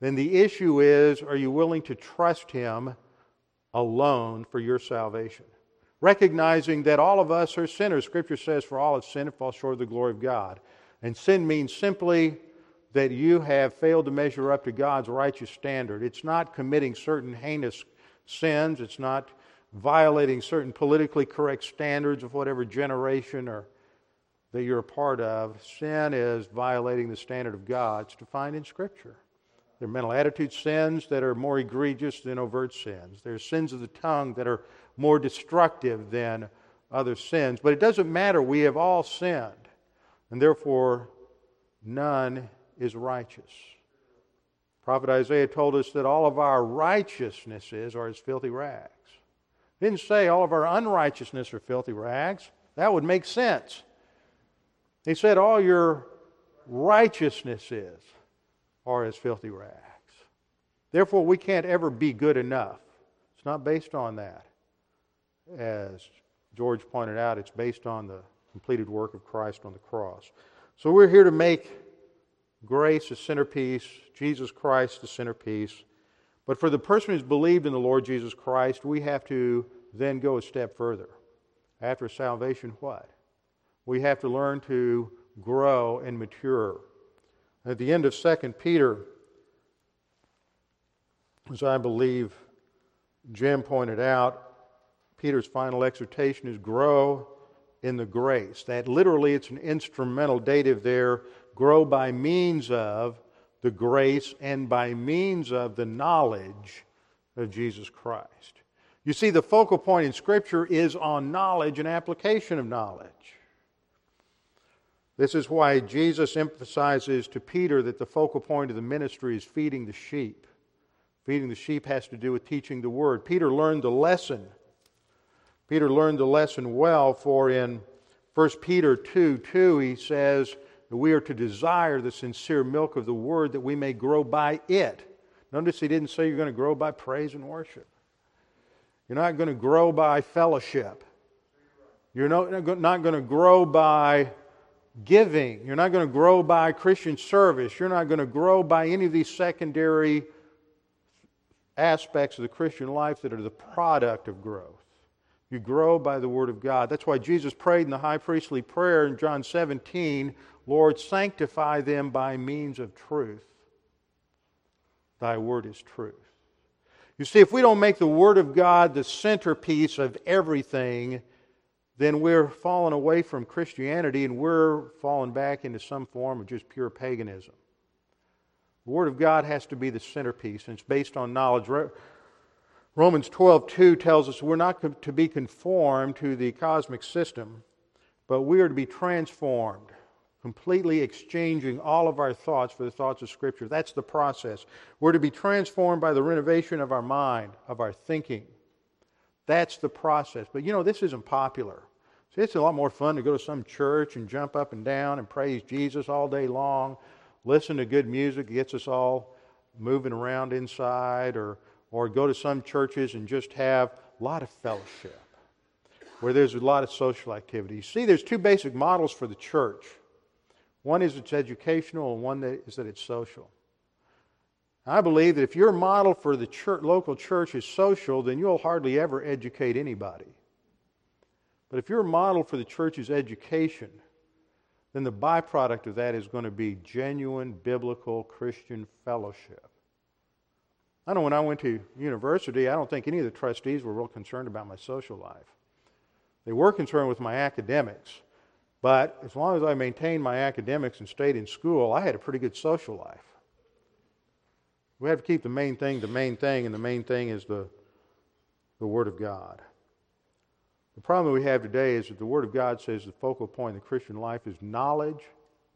then the issue is are you willing to trust Him alone for your salvation? Recognizing that all of us are sinners. Scripture says, For all have sinned and fall short of the glory of God. And sin means simply that you have failed to measure up to God's righteous standard. It's not committing certain heinous sins, it's not violating certain politically correct standards of whatever generation or that you're a part of. Sin is violating the standard of God. It's defined in Scripture. There are mental attitude sins that are more egregious than overt sins. There are sins of the tongue that are more destructive than other sins. But it doesn't matter. We have all sinned. And therefore, none is righteous. Prophet Isaiah told us that all of our righteousnesses are as filthy rags. He didn't say all of our unrighteousness are filthy rags. That would make sense. He said all your righteousness is are as filthy rags. Therefore, we can't ever be good enough. It's not based on that. As George pointed out, it's based on the completed work of Christ on the cross. So we're here to make grace a centerpiece, Jesus Christ the centerpiece. But for the person who's believed in the Lord Jesus Christ, we have to then go a step further. After salvation, what? We have to learn to grow and mature. At the end of 2 Peter, as I believe Jim pointed out, Peter's final exhortation is grow in the grace. That literally, it's an instrumental dative there grow by means of the grace and by means of the knowledge of Jesus Christ. You see, the focal point in Scripture is on knowledge and application of knowledge. This is why Jesus emphasizes to Peter that the focal point of the ministry is feeding the sheep. Feeding the sheep has to do with teaching the word. Peter learned the lesson. Peter learned the lesson well, for in 1 Peter 2 2, he says that we are to desire the sincere milk of the word that we may grow by it. Notice he didn't say you're going to grow by praise and worship. You're not going to grow by fellowship. You're not, not going to grow by giving. You're not going to grow by Christian service. You're not going to grow by any of these secondary aspects of the Christian life that are the product of growth. You grow by the Word of God. That's why Jesus prayed in the high priestly prayer in John 17 Lord, sanctify them by means of truth. Thy word is truth. You see, if we don't make the Word of God the centerpiece of everything, then we're falling away from Christianity and we're falling back into some form of just pure paganism. The Word of God has to be the centerpiece, and it's based on knowledge. Romans 12:2 tells us we're not to be conformed to the cosmic system, but we are to be transformed completely exchanging all of our thoughts for the thoughts of Scripture. That's the process. We're to be transformed by the renovation of our mind, of our thinking. That's the process. But you know, this isn't popular. It's a lot more fun to go to some church and jump up and down and praise Jesus all day long, listen to good music, gets us all moving around inside, or, or go to some churches and just have a lot of fellowship where there's a lot of social activity. See, there's two basic models for the church. One is it's educational, and one that is that it's social. I believe that if your model for the church, local church is social, then you'll hardly ever educate anybody. But if your model for the church is education, then the byproduct of that is going to be genuine biblical Christian fellowship. I know when I went to university, I don't think any of the trustees were real concerned about my social life. They were concerned with my academics. But as long as I maintained my academics and stayed in school, I had a pretty good social life. We have to keep the main thing the main thing, and the main thing is the, the Word of God. The problem we have today is that the Word of God says the focal point of the Christian life is knowledge,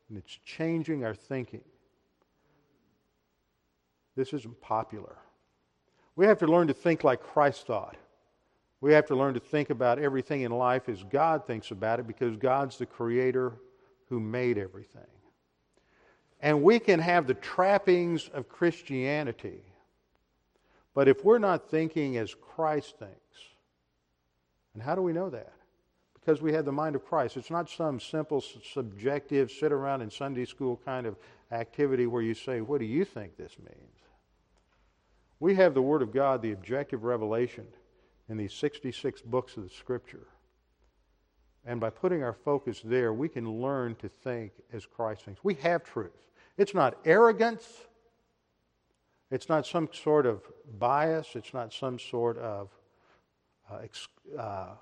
and it's changing our thinking. This isn't popular. We have to learn to think like Christ thought. We have to learn to think about everything in life as God thinks about it because God's the creator who made everything. And we can have the trappings of Christianity, but if we're not thinking as Christ thinks, and how do we know that? Because we have the mind of Christ. It's not some simple, subjective, sit around in Sunday school kind of activity where you say, What do you think this means? We have the Word of God, the objective revelation in these 66 books of the Scripture. And by putting our focus there, we can learn to think as Christ thinks. We have truth. It's not arrogance. It's not some sort of bias. It's not some sort of ex- uh,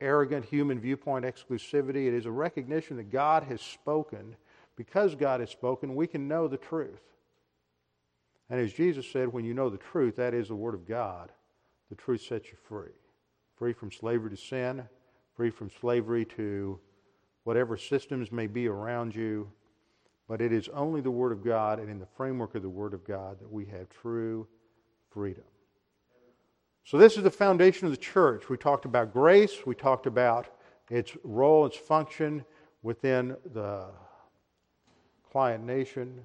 arrogant human viewpoint exclusivity. It is a recognition that God has spoken. Because God has spoken, we can know the truth. And as Jesus said, when you know the truth, that is the Word of God, the truth sets you free. Free from slavery to sin, free from slavery to whatever systems may be around you. But it is only the Word of God and in the framework of the Word of God that we have true freedom. So, this is the foundation of the church. We talked about grace, we talked about its role, its function within the client nation,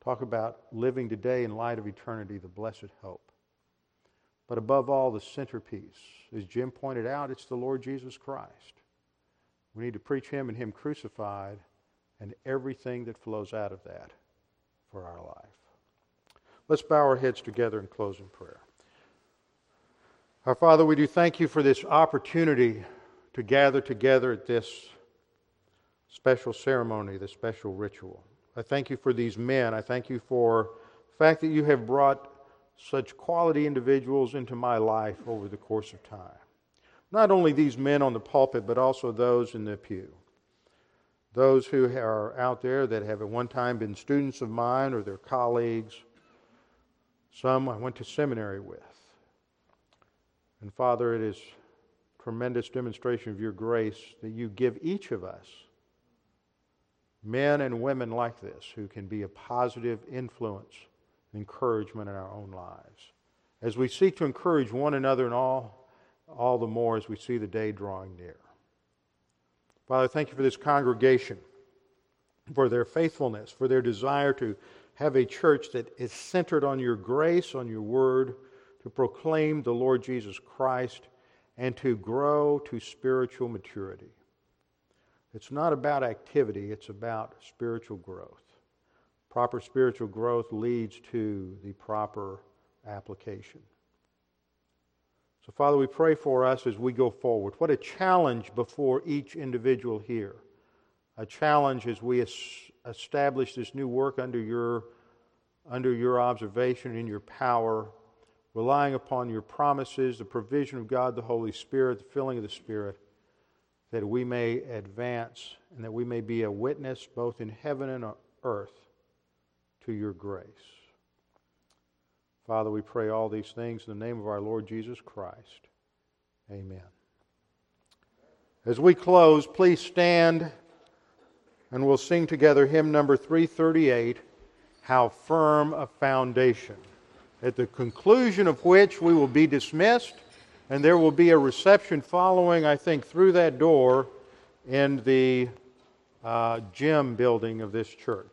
talk about living today in light of eternity, the blessed hope. But above all, the centerpiece, as Jim pointed out, it's the Lord Jesus Christ. We need to preach Him and Him crucified and everything that flows out of that for our life. Let's bow our heads together and close in prayer. Our Father, we do thank you for this opportunity to gather together at this special ceremony, this special ritual. I thank you for these men. I thank you for the fact that you have brought such quality individuals into my life over the course of time. Not only these men on the pulpit, but also those in the pew. Those who are out there that have at one time been students of mine or their colleagues. Some I went to seminary with. And Father, it is tremendous demonstration of your grace that you give each of us men and women like this who can be a positive influence and encouragement in our own lives. As we seek to encourage one another and all, all the more as we see the day drawing near. Father, thank you for this congregation, for their faithfulness, for their desire to have a church that is centered on your grace, on your word, to proclaim the Lord Jesus Christ, and to grow to spiritual maturity. It's not about activity, it's about spiritual growth. Proper spiritual growth leads to the proper application. So, Father, we pray for us as we go forward. What a challenge before each individual here. A challenge as we establish this new work under your under your observation and your power, relying upon your promises, the provision of God the Holy Spirit, the filling of the Spirit, that we may advance and that we may be a witness both in heaven and on earth to your grace. Father, we pray all these things in the name of our Lord Jesus Christ. Amen. As we close, please stand and we'll sing together hymn number 338 How Firm a Foundation. At the conclusion of which we will be dismissed, and there will be a reception following, I think, through that door in the uh, gym building of this church.